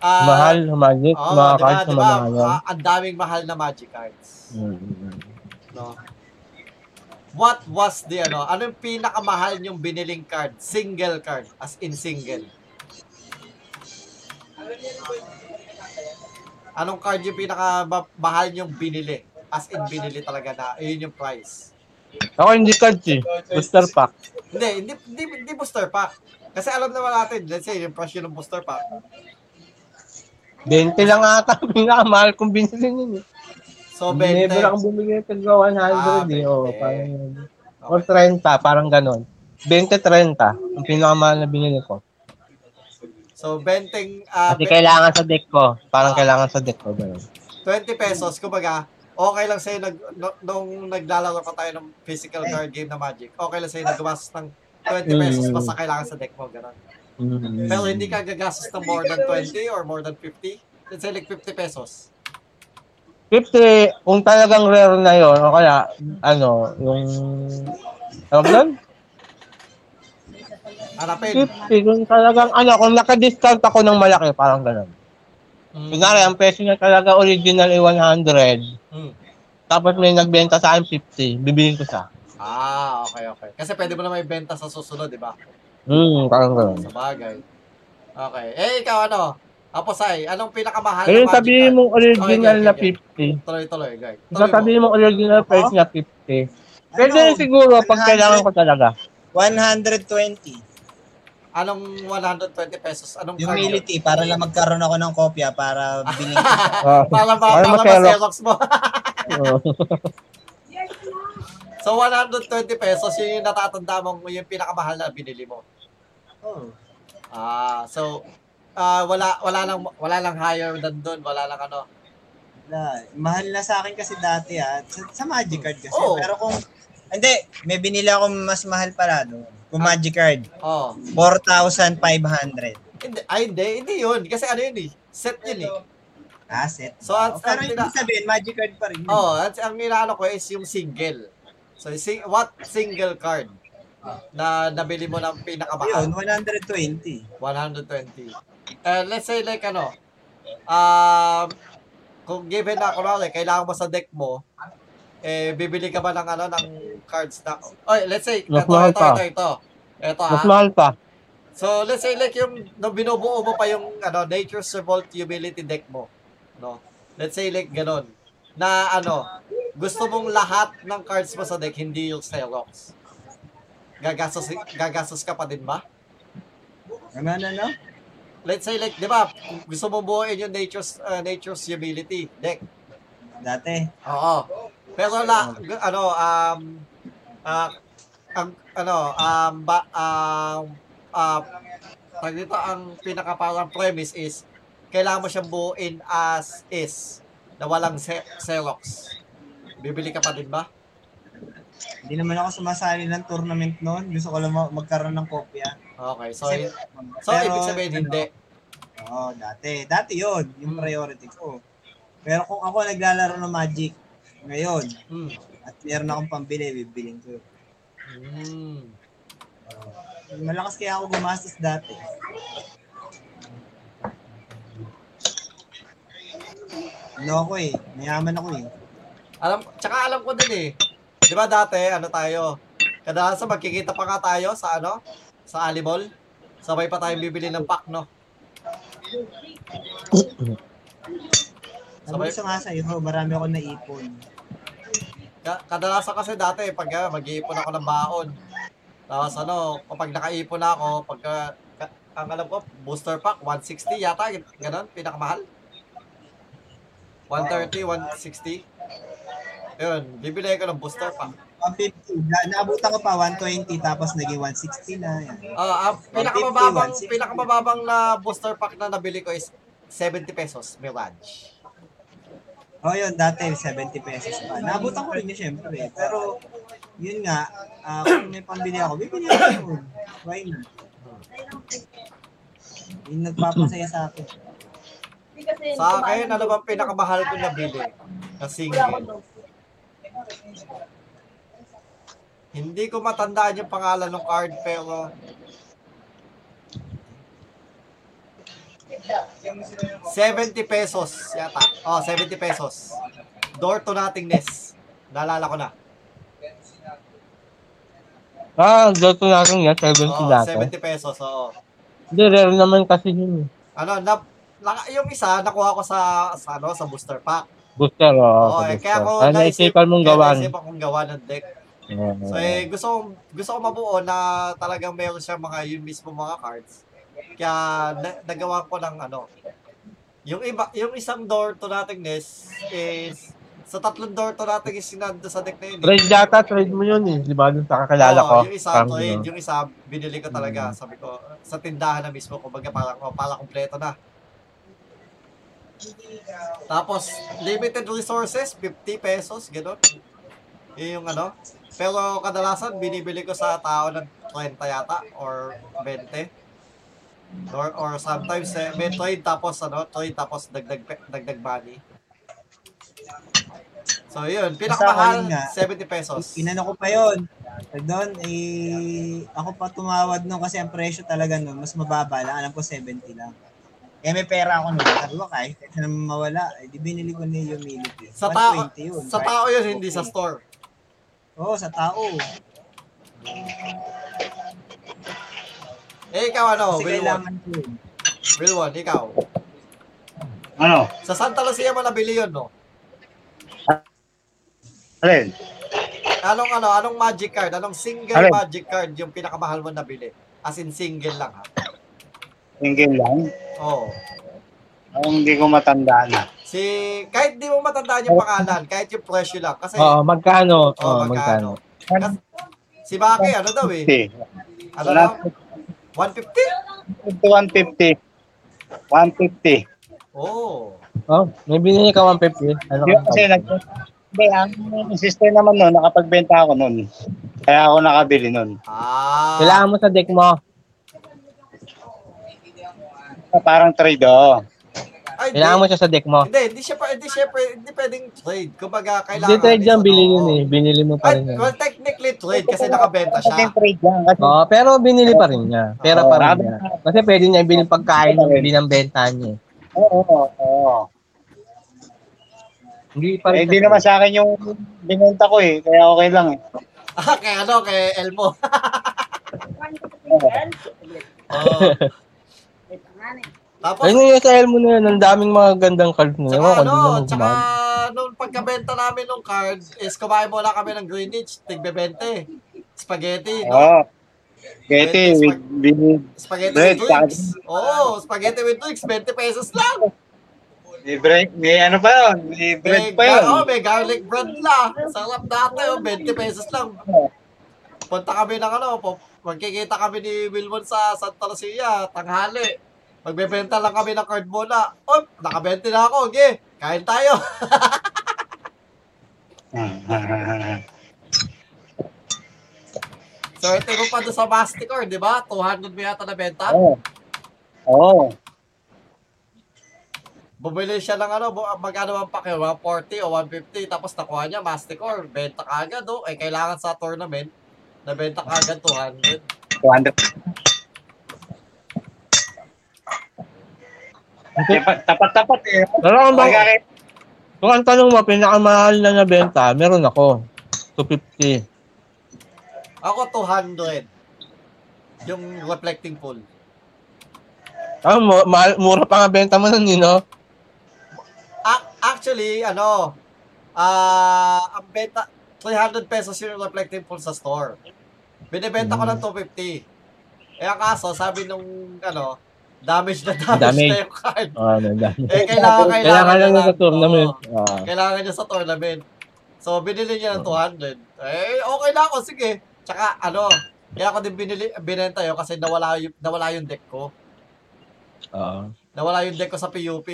Ah, mahal, magic, Oo, mga di ba, cards di na mahal. Ah, ang daming mahal na magic cards. Hmm. No? What was the ano? Anong pinakamahal yung biniling card? Single card, as in single. Anong card yung pinakamahal yung binili? As in binili talaga na, yun yung price. Ako hindi eh. Booster pack. Hindi, hindi, hindi, hindi booster pack. Kasi alam naman natin, let's say, yung price yun ng booster pack. 20 lang ata. Pinakamahal kong binili nun eh. So, 20. Never akong bumili ng tagwa 100 Ah, eh. Oh, 20. parang yun. Or 30, parang ganon. 20-30, ang pinakamahal na binili ko. So, benting, ah, Kasi be- kailangan sa deck ko. Parang Ah. kailangan sa deck ko. Ganun. 20 pesos, kumbaga, okay lang sa'yo nag, no- nung naglalaro pa tayo ng physical card game na Magic, okay lang sa'yo naggastos ng 20 pesos Mm. basta kailangan sa deck mo, gano'n. Mm. Pero hindi ka gagastos ng more than 20 or more than 50. Let's say like 50 pesos. 50, kung talagang rare na yon o kaya, ano, yung, tawag doon? Hanapin. 50, kung talagang, ano, kung naka-discount ako ng malaki, parang ganun. Mm. Kunwari, ang presyo niya talaga original ay 100, Mm. tapos may nagbenta sa akin 50, bibilin ko siya. Ah, okay, okay. Kasi pwede mo na may benta sa susunod, di ba? Hmm, parang ganun. Sa bagay. Okay. Eh, ikaw ano? Aposay, anong pinakamahal Kaya na sabihin card? mong original Okay, na okay, 50, Tuloy-tuloy, guys. Kung Tuloy mo. sabihin mong original price niya 50, pwede Ano? siguro pag 100? kailangan ko talaga. 120. Anong 120 pesos? Anong card? Humility para lang magkaroon ako ng kopya para bilhin ko. Para ba, Para para ma-Xerox. mo. So, 120 pesos, yun yung natatanda mong yung pinakamahal na binili mo. Oh. Ah, so, ah wala, wala lang, wala lang higher than doon, wala lang ano. Wala. Mahal na sa akin kasi dati ah. Sa, sa Magic Card kasi. Oo. Pero kung, hindi, may binili ako mas mahal pala doon. Kung Magic Card, Oh. 4,500. Hindi, ay, hindi, hindi yun. Kasi ano yun eh, set yun eh. Asset. So, ang- pero ang ibig sabihin, Magic Card pa rin. yun. Oh, at ang inaano ko is yung single. So, sing, what single card na nabili mo ng pinakamahal? Yun, 120. 120. Uh, let's say like ano, um, kung given na, kunwari, kailangan mo sa deck mo, eh, bibili ka ba ng ano, ng cards na, oy, let's say, ito, ito, pa. ito, ito, ito, Mas ha. mahal pa. So, let's say like yung, no, binubuo mo pa yung, ano, Nature's Revolt Humility deck mo, no? Let's say like ganon, na ano, gusto mong lahat ng cards mo sa deck, hindi yung Xerox. Gagastos, gagastos ka pa din ba? Ano, ano, ano? let's say like, di ba, gusto mo buuin yung nature's, uh, nature's humility deck. Dati. Oo. Pero la, ano, um, ah, ang, ano, um, ba, um, ah, tag dito, ang pinaka parang premise is, kailangan mo siyang buuin as is, na walang xe- Xerox. Bibili ka pa din ba? Hindi naman ako sumasali ng tournament noon. Gusto ko lang ma- magkaroon ng kopya. Okay, so, Kasi- so pero, ibig sabihin ano, hindi. Oo, dati. Dati yon yung priority ko. Pero kung ako naglalaro ng Magic ngayon, Hmm. at meron akong pambili, bibiling ko. Hmm. Malakas kaya ako gumastos dati. Ano ako eh, mayaman ako eh. Alam, tsaka alam ko din eh. 'Di ba dati ano tayo? Kadalasan magkikita pa nga tayo sa ano? Sa Alimol. Sabay pa tayong bibili ng pack, no? Sabi gusto nga sa'yo, marami ako naipon. Ka- kadalasan kasi dati, pag uh, mag-iipon ako ng baon, tapos ano, kapag nakaipon na ako, pag uh, ka- ang alam ko, booster pack, 160 yata, gan- ganon, pinakamahal. 130, 160. Yun, bibili ko ng booster pack. 150. Na, naabutan ko pa 120 tapos naging 160 na. Yan. Ah, ang pinakamababang 150, 160. pinakamababang na booster pack na nabili ko is 70 pesos, Mirage. Oh, yun, dati 70 pesos pa. Naabutan ko rin yun, syempre. Pero, yun nga, ah, kung may pambili ako, bibili ako yun. Why not? Yung nagpapasaya sa akin. Sa akin, ano bang pinakamahal ko nabili na single? Hindi ko matandaan yung pangalan ng card pero 70 pesos yata. Oh, 70 pesos. Door to nothingness. Naalala ko na. Ah, dito natin yan, 70 Oo, dati. 70 pesos. Oo. Hindi, rare naman kasi yun. eh. Ano, na, na- yung isa nakuha ko sa, sa ano, sa booster pack. Booster, oo. Sa eh, booster. kaya ako Ah, naisipan mong gawan. naisipan kong gawa ng deck. Oo. So eh, gusto ko, gusto ko mabuo na talagang meron siya mga yun mismo mga cards. Kaya na, nagawa ko ng ano. Yung iba, yung isang door to nothingness is sa tatlong door to nothingness yung nando sa deck na yun. eh. Trade data, trade mo yun eh. Di ba? Yung kakakilala Oo, ko. Yung isa Parang trade, yun. yung isa binili ko talaga. Sabi ko, sa tindahan na mismo, kumbaga parang, oh, pala kompleto na. Tapos, limited resources, 50 pesos, gano'n. Yun yung ano. Pero kadalasan, binibili ko sa tao ng 30 yata, or 20. Or, or sometimes, eh, may trade tapos, ano, trade tapos dagdag, dagdag money. So, yun, pinakamahal, nga. 70 pesos. Inano ko pa yun. Doon, eh, ako pa tumawad nun kasi ang presyo talaga nun, mas mababa lang. Alam ko 70 lang. Eh, may pera ako nun. Sabi ko, kahit na mawala, eh, di binili ko na yung humility. Sa tao, 120 yun. sa tao yun, hindi sa store. Oo, sa tao. Eh, ikaw ano, Kasi kailangan ko yun. Wilwon, ikaw. Ano? Sa Santa Lucia mo nabili yun, no? Alin? Anong ano, anong magic card? Anong single Alin? magic card yung pinakamahal mo nabili? As in single lang, ha? Single lang? Oo. Ang hindi ko matandaan na. Si, kahit di mo matandaan yung pangalan, kahit yung presyo lang. Kasi, Oo, magkano? Oo, Oo, magkano? magkano? Kasi, si Maki, ano daw eh? 50. Ano daw? 150? 150. 150. Oo. Oh, may binili ka 150. Ano Yung ka? kasi nag... Hindi, ang sister naman nun, nakapagbenta ako nun. Kaya ako nakabili nun. Ah. Kailangan mo sa deck mo. Parang trade, oh. Ay, Kailangan mo hindi. siya sa deck mo. Hindi, hindi siya, pa- hindi siya, hindi pwedeng trade. Kumbaga, kailangan. Hindi trade yan, ano, bili yun eh. Binili mo pa rin yan. well, technically trade kasi nakabenta siya. Kasi trade lang. Kasi Oo, pero binili pa rin niya. Pera pa rin niya. Kasi pwede niya ibili pagkain ng binambenta niya. eh. Oo, oo, oo. Hindi pa Eh, rin. hindi naman sa akin yung binenta ko eh. Kaya okay lang eh. Ah, kay ano, kay Elmo. Oo. Tapos, yung sa mo na yan. Ang daming mga gandang cards na. tsaka ano, tsaka gumamit. nung pagkabenta namin ng card, is kumain muna kami ng Greenwich, tigbe 20. Spaghetti, no? Oo. Getty, with, with, Spaghetti with drinks. Oo, spaghetti with drinks, 20 pesos lang. may bread, may ano pa yun, may bread May, pa yun. oh, may garlic bread lang. Sarap dati, oh, 20 pesos lang. Punta kami ng ano, po, magkikita kami ni Wilmon sa Santa Lucia, tanghali. Magbebenta lang kami ng card muna. Oh, nakabente na ako. Okay, kain tayo. Swerte ko pa doon sa Masticor, di ba? 200 ba yata na benta? Oo. Oo. Bumili siya ng ano, magkano ang pake, 140 o 150, tapos nakuha niya, Masticor, benta kagad, oh. Eh, kailangan sa tournament, nabenta kagad 200. 200. Tapat-tapat eh. Pero kung, bang, kung ang tanong mo, pinakamahal na nabenta, meron ako. 250. Ako 200. Yung reflecting pool. Ah, mu- mahal, mura pa nga benta mo nun, you know? A- actually, ano, ah, ang benta, 300 pesos yung reflective full sa store. Binibenta ko ng 250. Eh, ang kaso, sabi nung, ano, damage na damage, Damage. na yung card. Ah, ano, dami. Eh, kailangan, kailangan, Kailangan lang niya sa tournament. Oo. Ah. kailangan niya sa tournament. So, binili niya ng 200. Eh, okay na ako, sige. Tsaka, ano, kaya ako din binili, binenta yun kasi nawala yung, nawala yung deck ko. Oo. Nawala yung deck ko sa PUP.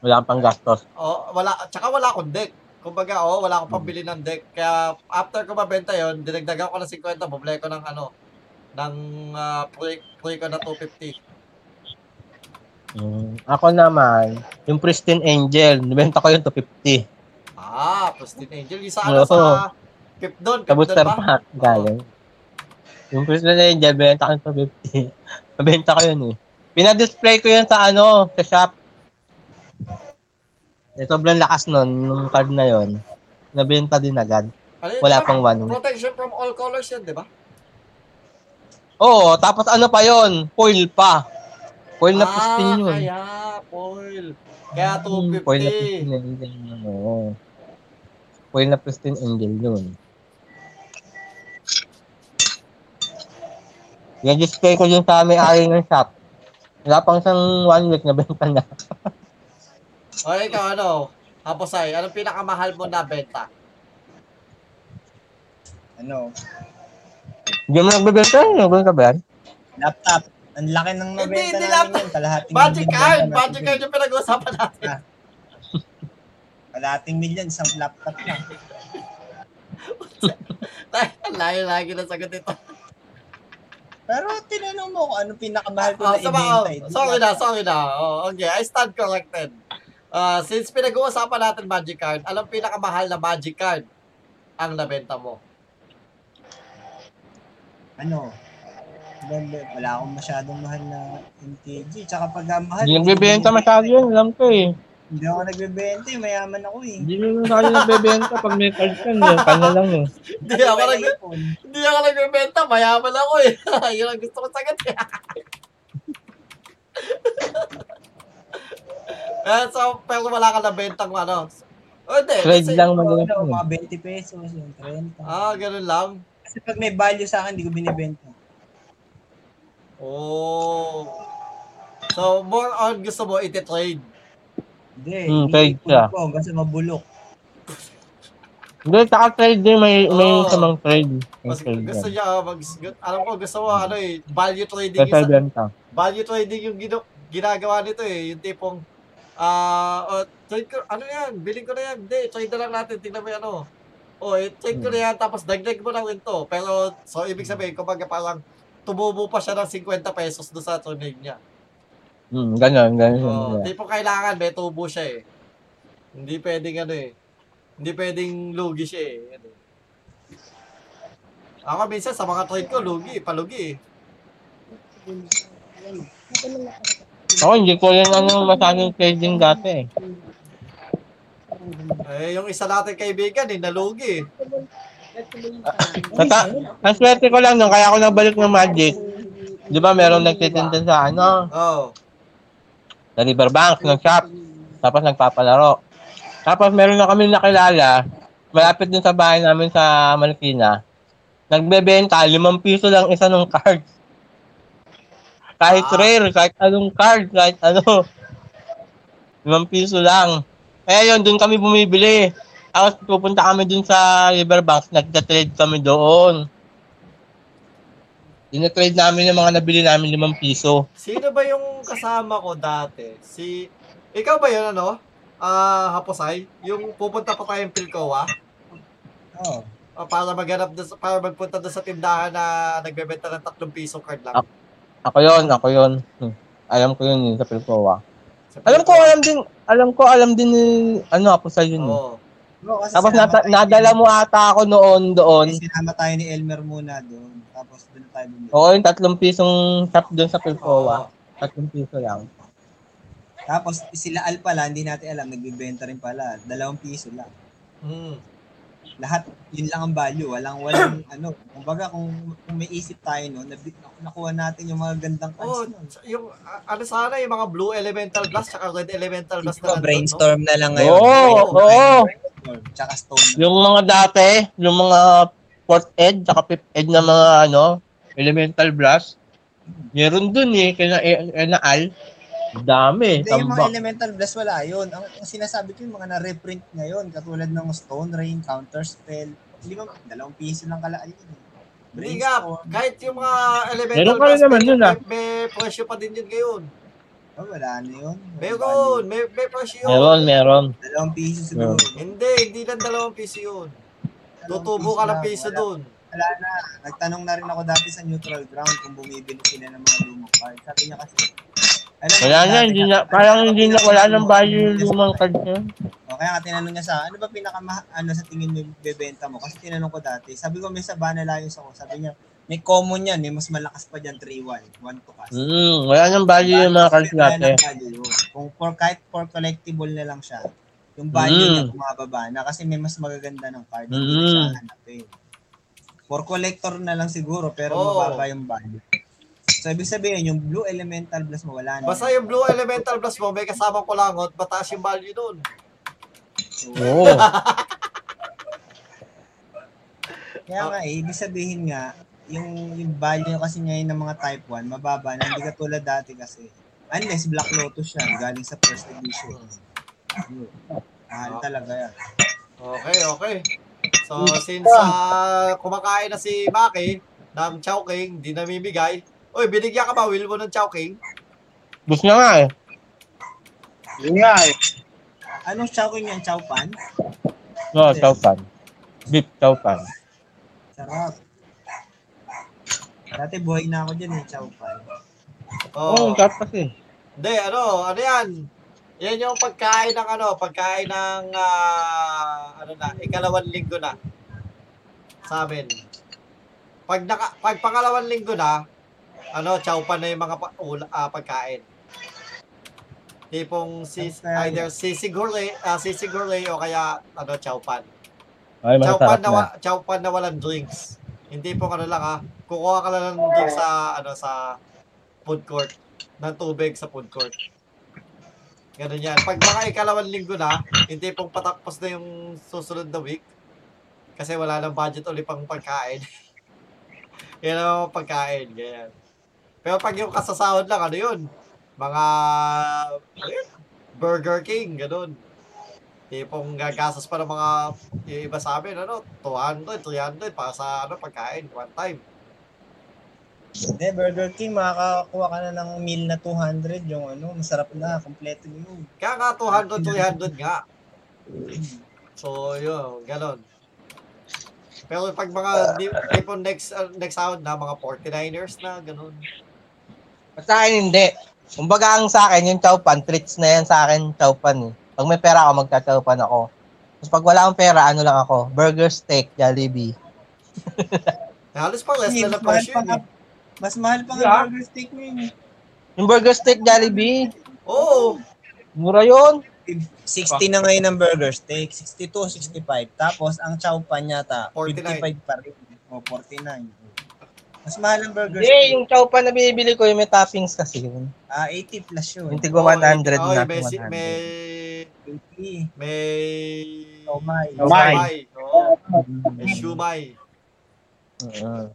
Wala pang gastos. Oh, wala, tsaka wala akong deck. Kumbaga, oh, wala akong pambili ng deck. Kaya, after ko mabenta yon dinagdagan ko ng 50, bumili ko ng ano, ng uh, pre, pre ko na 250. Mm, ako naman, yung Pristine Angel, nibenta ko yung 250. Ah, Pristine Angel. Yung sa ano, Oo. sa Pip doon. Sa booster pack, galing. Yung Pristine Angel, benta ko yung 250. Nabenta ko yun eh. Pinadisplay ko yun sa ano, sa shop. Eh, sobrang lakas nun, nung card na yon Nabenta din agad. Ano Wala pang one. Protection from all colors yan, di ba? Oo, tapos ano pa yon Foil pa. Foil na ah, pristine yun. kaya, foil. Kaya Hmm, Foil na 250. pristine angel yun. Oo. Foil na pristine angel yun. Yung display ko yun sa may-ari ng shop. Wala pang isang one week na benta na. O ikaw, ano? Haposay, anong pinakamahal mo na benta? Ano, Hindi mo nagbebenta yun. Nagbebenta ka ba yan? laptop. Ang laki ng Hindi, nabenta hindi namin laptop. yan. Kalahating Magic card! Magic card yung pinag-uusapan natin. Kalahating milyon, isang laptop lang. Layo-lagi na sagot ito. Pero tinanong mo kung ano pinakamahal ko Oh, na so, oh, ibenta. eh. sorry na, sorry na. Oh, okay, I stand corrected. Uh, since pinag-uusapan natin Magic Card, alam pinakamahal na Magic Card ang nabenta mo? Ano? Wala wala akong masyadong mahal na MTG. Tsaka pag ah, mahal, Hindi nagbebenta masyado yun. Alam ko eh. Hindi ako nagbebenta eh. Mayaman ako eh. Hindi mo masyado nagbebenta pag may card ka. Yung kanya lang eh. Hindi ako, nag hindi ako nagbebenta, mayaman ako eh. Yun ang gusto ko sagot eh. eh, so, pero wala ka nabentang ano. O, hindi. Trade lang Ano, madalas yun. mga 20 pesos, yung 30. Ah, ganun lang. Kasi pag may value sa akin, hindi ko binibenta. Oh. So, more on gusto mo iti-trade. Hindi, Hmm, trade siya. po kasi mabulok. Hindi, tsaka trade din. May, may Oo. samang trade. May Mas trade gusto yan. niya, mag, alam ko, gusto mo, ano eh, value trading Kaya yung, sa- benta. value trading yung gino, ginagawa nito eh. Yung tipong, ah, oh, trade ko, ano yan, bilhin ko na yan. Hindi, trade na lang natin, tingnan mo yung ano. O, eh, trade ko na yan, tapos dagdag mo ng ito. Pero, so, ibig sabihin, kumbaga parang, tumubo pa siya ng 50 pesos doon sa trade niya. Hmm, ganun, ganun. Oh, ganun. tipong kailangan, may tubo siya eh. Hindi pwedeng ano eh. Hindi pwedeng lugi siya eh. Ano. Ako minsan sa mga trade ko, lugi, palugi eh. Ako, hindi ko yan ano, masyadong trading dati eh. Eh, yung isa natin kaibigan eh, nalugi eh. Nata, ang swerte ko lang nung kaya ako nagbalik ng Magic. Di ba meron nagtitinda sa ano, Oh. sa Riverbank, ng shop. Tapos nagpapalaro. Tapos meron na kami nakilala, malapit din sa bahay namin sa Marikina. Nagbebenta, limang piso lang isa ng card. Kahit Ah. rare, kahit anong card, kahit ano. Limang piso lang. Kaya yun, doon kami bumibili. Tapos pupunta kami dun sa Riverbanks, nagta-trade kami doon. Dina-trade namin yung mga nabili namin limang piso. Sino ba yung kasama ko dati? Si, ikaw ba yun ano? Ah, Haposay? Yung pupunta pa tayong Pilcoa? Oo. Ah, para maghanap doon, para magpunta doon sa tindahan na nagbebenta ng 3 piso card lang. Ah. Ako yon, ako yon. Hmm. Alam ko yun, yun sa Pilcoa. Sa Alam ko, Pilcoa. alam din, alam ko, alam din ni, ano ako sa yun. eh. Oo. Oo, kasi Tapos nata- nadala mo ata ako noon doon. Kasi sinama tayo ni Elmer muna doon. Tapos doon tayo bumili. Oo, yung tatlong pisong shop doon sa Pilcoa. Oo. Tatlong piso lang. Tapos sila Al pala, hindi natin alam, nagbibenta rin pala. Dalawang piso lang. Hmm. lahat yun lang ang value. Walang, walang, ano, kumbaga kung, kung may isip tayo, no, nabi, nakuha natin yung mga gandang Oh, cards. nun. yung ah, ano sana yung mga blue elemental blast tsaka red elemental blast na nandun, no? brainstorm na lang ngayon. Oo, oo. Brainstorm, Tsaka stone. Yung mga dati, yung mga fourth edge, saka fifth edge na mga ano, elemental blast, meron dun eh, kaya na Al. Dami, Hindi, yung mga elemental blast wala yun. Ang, ang sinasabi ko yung mga na-reprint ngayon, katulad ng Stone Rain, Counter Spell, lima, dalawang piso lang kalaan yun. eh. Hindi nga, Brainstorm. kahit yung mga elemental blast, naman yun, ah. may, may presyo pa din yun ngayon. Oh, wala na yun. Meron, may, may presyo yun. Meron, meron. Dalawang piso siguro. Hindi, hindi lang dalawang piso yun. Dalawang Tutubo ka ng lang, piso wala. dun. Wala na. Nagtanong na rin ako dati sa neutral ground kung bumibili sila ng mga lumang card. Sabi niya kasi, alam Wala na, hindi na, parang hindi na, wala nang value yung lumang card niya. O, kaya nga tinanong niya sa, ano ba pinaka ano sa tingin mo bebenta mo? Kasi tinanong ko dati. Sabi ko may Sabana Lions ako. Sabi niya, may common yan, may mas malakas pa dyan 3-1, 1 to cast. Mm, wala nang value yung mga cards yun. Kung for, kahit for collectible na lang siya, yung value Mm. niya bumababa na kasi may mas magaganda ng card. Hindi na Mm. siya hanapin. For collector na lang siguro, pero Oo. mababa yung value. So, ibig sabihin, yung blue elemental blast mo, wala na. Basta yung blue elemental blast mo, may kasamang kulangot, mataas yung value dun. Oo. Kaya nga eh, ibig sabihin nga, yung, yung value kasi ngayon ng mga type 1, mababa na, hindi katulad dati kasi. Unless Black Lotus siya, galing sa first edition. Mahal talaga yan. Okay, okay. So, since ah, kumakain na si Maki ng Chowking, di namimigay. Uy, binigyan ka ba, Will, mo ng Chowking? Gusto niya nga eh. Yun nga eh. Anong chowking yan? Chowpan? No, chow pan. Beef chow pan. Sarap. Dati buhay na ako dyan eh, Chowpan. Oo, Oh. oh, sarap kasi. Hindi, ano, ano yan? Yan yung pagkain ng ano, pagkain ng, ah, ano na, ikalawang linggo na. Sa amin. Pag, naka, pag pangalawang linggo na, ano, chowpan na yung mga pa, ula, ah, pagkain. Tipong si, Pagkain. either sisig gulay, ah, sisig gulay o kaya, ano, chowpan. Ay, Chowpan masarap na, na. wa- chowpan na walang drinks. Hindi po ano lang ha. Kukuha ka lang ng drinks sa ano sa food court ng tubig sa food court. Ganun yan. Pag mga ikalawang linggo na, hindi pong patapos na yung susunod na week. Kasi wala nang budget ulit pang pagkain. yan ang pagkain. Ganyan. Pero pag yung kasasahod lang, ano yun? Mga ano yun? Burger King, ganun. Tipong gagastos pa ng mga yung iba sa amin, ano, 200, 300 para sa ano, pagkain, one time. Hindi, Burger King, makakakuha ka na ng meal na 200, yung ano, masarap na, kompleto yun. Kaya nga 200, 300 nga. So, yun, ganon. Pero pag mga, tipong next, uh, next round na, mga 49ers na, ganon. Sa akin hindi. Kumbaga ang sa akin, yung chowpan, treats na yan sa akin, chowpan eh. Pag may pera ako, magcha-chowpan ako. Tapos pag wala akong pera, ano lang ako, burger steak, Jollibee. Halos pa less na na mas mahal presyo pa yun nga, eh. mas mahal pa Yeah. burger steak mo yun. Yung burger steak, Jollibee, Oo. mura yun. 60 na ngayon ang burger steak, 62, 65. Tapos, ang chow pan yata, 49. 55 pa rin. O, 49. Mas mahal ang burger Hindi, yung chowpan na binibili ko, yung may toppings kasi yun. Ah, 80 plus yun. Yung tigwa 100 Oo, na. may, si- 100. may, 80. may, Siomay. Siomay. Siomay. Oo. May shumai. Mm.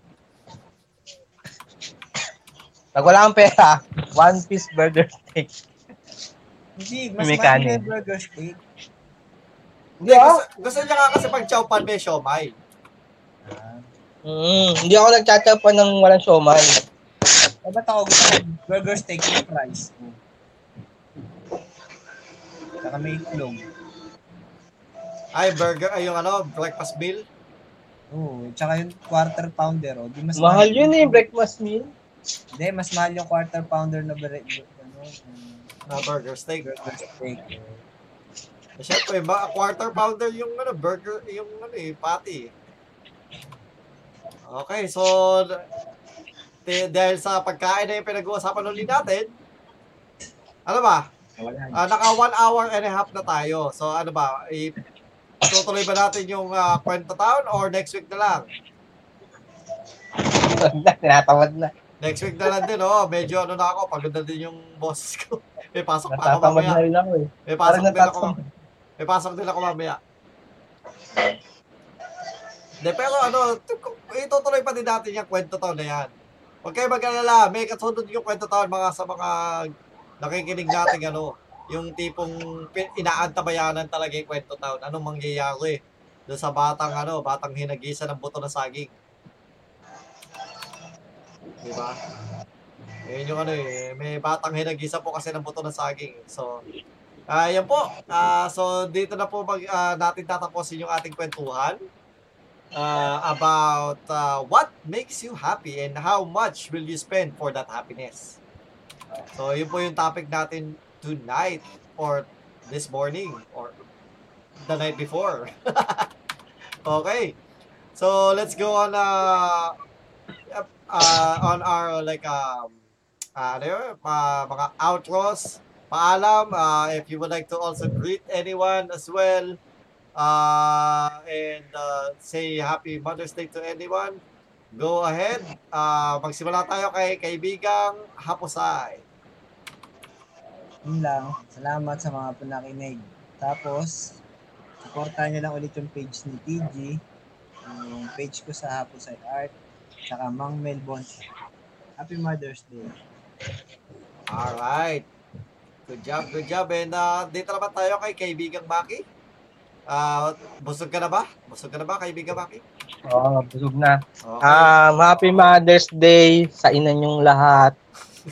Pag wala akong pera, one piece burger steak. Hindi, mas May mahal yung burger steak. Hindi, gusto, gusto niya nga kasi pag chowpan may siomay. Mm, hindi ako nagchachowpan ng walang siomay. Eh, ba't ako gusto ng burger steak yung price? Saka may itlog. Ay, burger, ay yung ano, breakfast meal. Oo, tsaka yung quarter pounder. Oh, di mas Mahal yun eh, breakfast meal. Hindi, mas mahal yung quarter pounder na bre- ano, um, Na burger steak. burger steak. Eh, Siyempre, ba, quarter pounder yung ano, burger, yung ano eh, patty. Okay, so, dahil sa pagkain na yung pinag-uusapan ulit natin, ano ba. Ah, naka one hour and a half na tayo. So, ano ba, i- tutuloy ba natin yung ah, kwento town or next week na lang? Tinatawad na. Next week na lang din, oh. Medyo ano na ako, pagod na din yung boss ko. May pasok pa ako mamaya. na rin ako eh. May Parang pasok din ako. May pasok din ako mamaya. De, pero ano, itutuloy pa din natin yung kwento taon na yan. Huwag kayo mag-alala, may kasunod yung kwento taon mga sa mga nakikinig natin ano, yung tipong inaantabayanan talaga yung kwento taon. Anong mangyayari doon sa batang ano, batang hinagisa ng buto ng saging. Di ba? Yun yung ano eh, may batang hinagisa po kasi ng buto ng saging. So, Ah, yan po. Ah, so dito na po mag, ah, natin tatapusin yung ating kwentuhan ah, about ah, what makes you happy and how much will you spend for that happiness. So yun po yung topic natin tonight or this morning or the night before. okay. So let's go on uh, uh, on our like um uh, ano yun, uh, mga outros paalam uh, if you would like to also greet anyone as well uh, and uh, say happy Mother's Day to anyone go ahead uh, magsimula tayo kay kaibigang Haposay Yun lang. Salamat sa mga panakinig. Tapos, supportahan nyo lang ulit yung page ni TG, yung page ko sa Hapusay Art, saka Mang Melbon. Happy Mother's Day. alright good job good job and uh, dito naman tayo kay kaibigang Maki uh, busog ka na ba? busog ka na ba kaibigang Maki? Oo, busog na. Okay. Um, happy Mother's Day sa ina niyong lahat.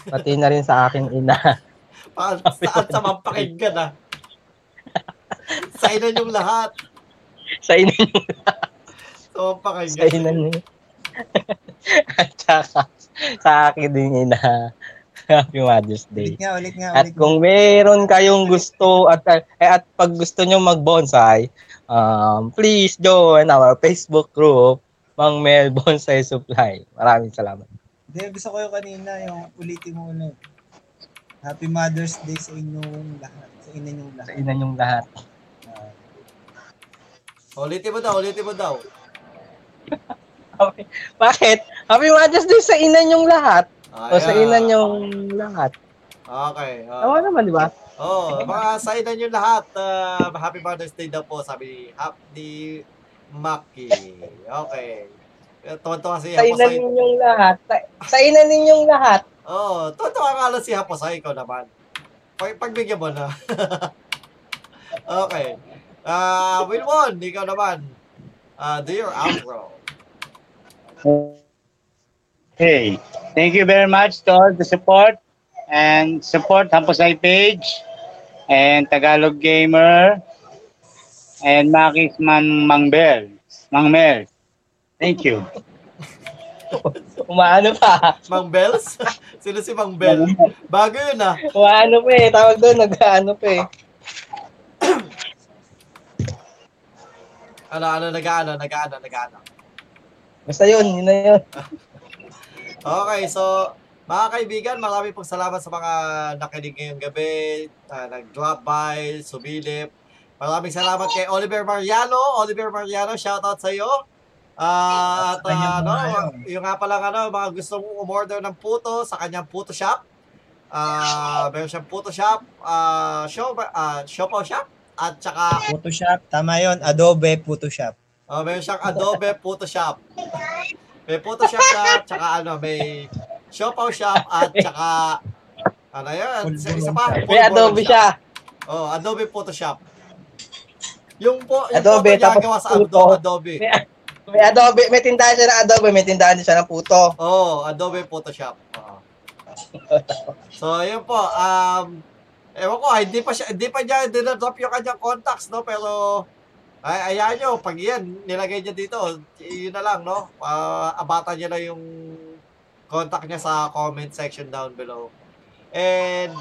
Pati na rin sa aking ina. Pa- saan sa mampakinggan ah? sa ina yung lahat sa ina niyo, so sa mampakinggan ina niyo. At saka sa akin din ina. Happy Mother's Day. Ulit nga, ulit nga, At ulit nga. kung meron kayong gusto at eh, at pag gusto nyo mag-bonsai, um, please join our Facebook group, Mang Mel Bonsai Supply. Maraming salamat. Hindi, gusto ko yung kanina, yung ulitin mo ulit. Happy Mother's Day sa inyong lahat. Sa ina nyong Sa lahat. ina nyong lahat. Ah, ulitin mo daw ulitin mo daw Okay. Bakit? Happy Mother's Day sa ina nyong lahat. O sa Ayan. ina nyong lahat. Okay. Uh, Tama naman, di ba? oh, mga sa ina nyo lahat, uh, Happy Mother's Day daw po, sabi ni Happy Maki. Okay. Eh, Tuwan-tuwa si Sa ina Haposay. ninyong lahat. Sa, sa ina ninyong lahat. Oh, tuwan-tuwa nga lang si Haposay, ikaw naman. Pag, pagbigyan mo na. okay. Uh, Wilwon, ikaw naman. Uh, do your outro. Okay. Thank you very much to all the support and support Hamposay page and Tagalog Gamer and Makis Man Mangbel. Mangmel. Thank you. Umaano pa. Mang Bells? Sino si Mang Bell? Bago yun ah. Umaano pa eh. Tawag doon, nag-ano pa eh. Ano, ano, nag-ano, nag-ano, nag-ano. Basta yun, yun na yun. Okay, so mga kaibigan, marami pong salamat sa mga nakinig ngayong gabi, uh, nag-drop by, sumilip. Maraming salamat kay Oliver Mariano. Oliver Mariano, shoutout sa iyo. Ah, at ah, ano, yung nga pala ano, mga gustong umorder ng puto sa kanyang puto shop. Ah, meron siyang puto shop, shop, ah, shop shop at saka Photoshop. Tama yon Adobe Photoshop. Oh, meron siyang Adobe Photoshop. May Photoshop siya, tsaka ano, may Shopao Shop at tsaka ano yun, isa, isa pa. May Adobe Shop. siya. Oh, Adobe Photoshop. Yung po, yung Adobe, niya tapos gawa sa puto. Adobe. Adobe. May, may Adobe, may tindahan siya ng Adobe, may tindahan din siya ng puto. Oh, Adobe Photoshop. Oo. So, yun po. Um, ewan ko, hindi pa siya, hindi pa niya dinadrop yung kanyang contacts, no? Pero, ay, ayan nyo, pag yan, nilagay niya dito, yun na lang, no? Uh, abata niya na yung contact niya sa comment section down below. And,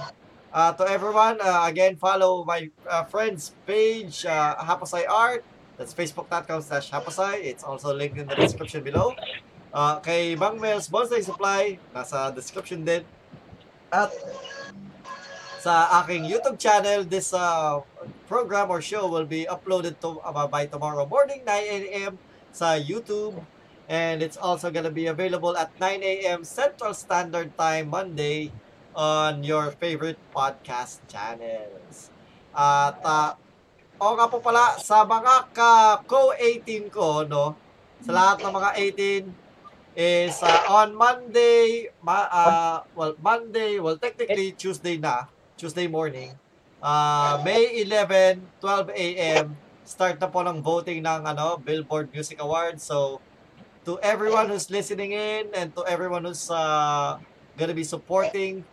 uh, to everyone, uh, again, follow my uh, friend's page, uh, Haposay Art. That's facebook.com slash Haposay. It's also linked in the description below. Uh, kay Bang Mel's Bonsai Supply, nasa description din. At sa aking YouTube channel, this uh, program or show will be uploaded to uh, by tomorrow morning 9 a.m. sa YouTube and it's also gonna be available at 9 a.m. Central Standard Time Monday on your favorite podcast channels. At uh, o nga po pala sa mga ka co-18 ko no, sa lahat ng mga 18 is uh, on Monday, ma, uh, well Monday, well technically Tuesday na, Tuesday morning. Uh, May 11, 12 a.m. Start na po ng voting ng ano, Billboard Music Awards. So to everyone who's listening in and to everyone who's uh, gonna be supporting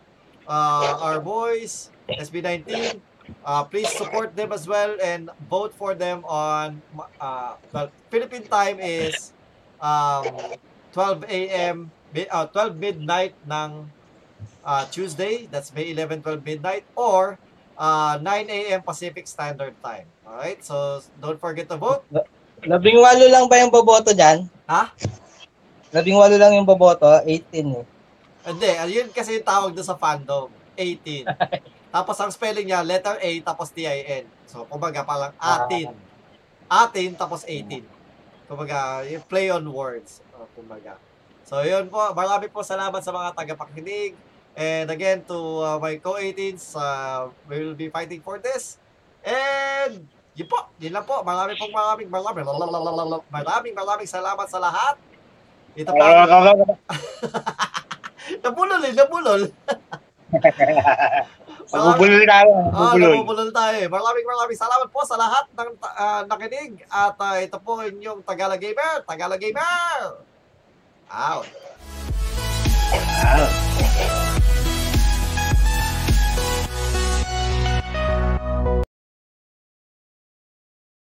uh, our boys, SB19, uh, please support them as well and vote for them on uh, well, Philippine time is um, 12 a.m. uh, 12 midnight ng uh, Tuesday, that's May 11, 12 midnight, or uh, 9 a.m. Pacific Standard Time. Alright, so don't forget to vote. Labing walo lang ba yung boboto dyan? Ha? Labing walo lang yung boboto, 18 eh. Hindi, ayun kasi yung tawag doon sa fandom. 18. tapos ang spelling niya, letter A, tapos T-I-N. So, kumbaga, parang atin. Atin, tapos 18. Kumbaga, yung play on words. Uh, kumbaga. So, yun po. Marami po salamat sa mga tagapakinig. And again, to uh, my co-18s, uh, we will be fighting for this. And, yun po. Yun lang po. Marami pong maraming, maraming, maraming, maraming salamat sa lahat. Ito pa. Nabulol eh, nabulol. Magbubulol tayo. Ah, Magbubulol. nabubulol tayo eh. Maraming maraming salamat po sa lahat ng ah, nakinig. At ah, ito po inyong Tagalog Gamer. Tagalog Gamer! Out! Ah.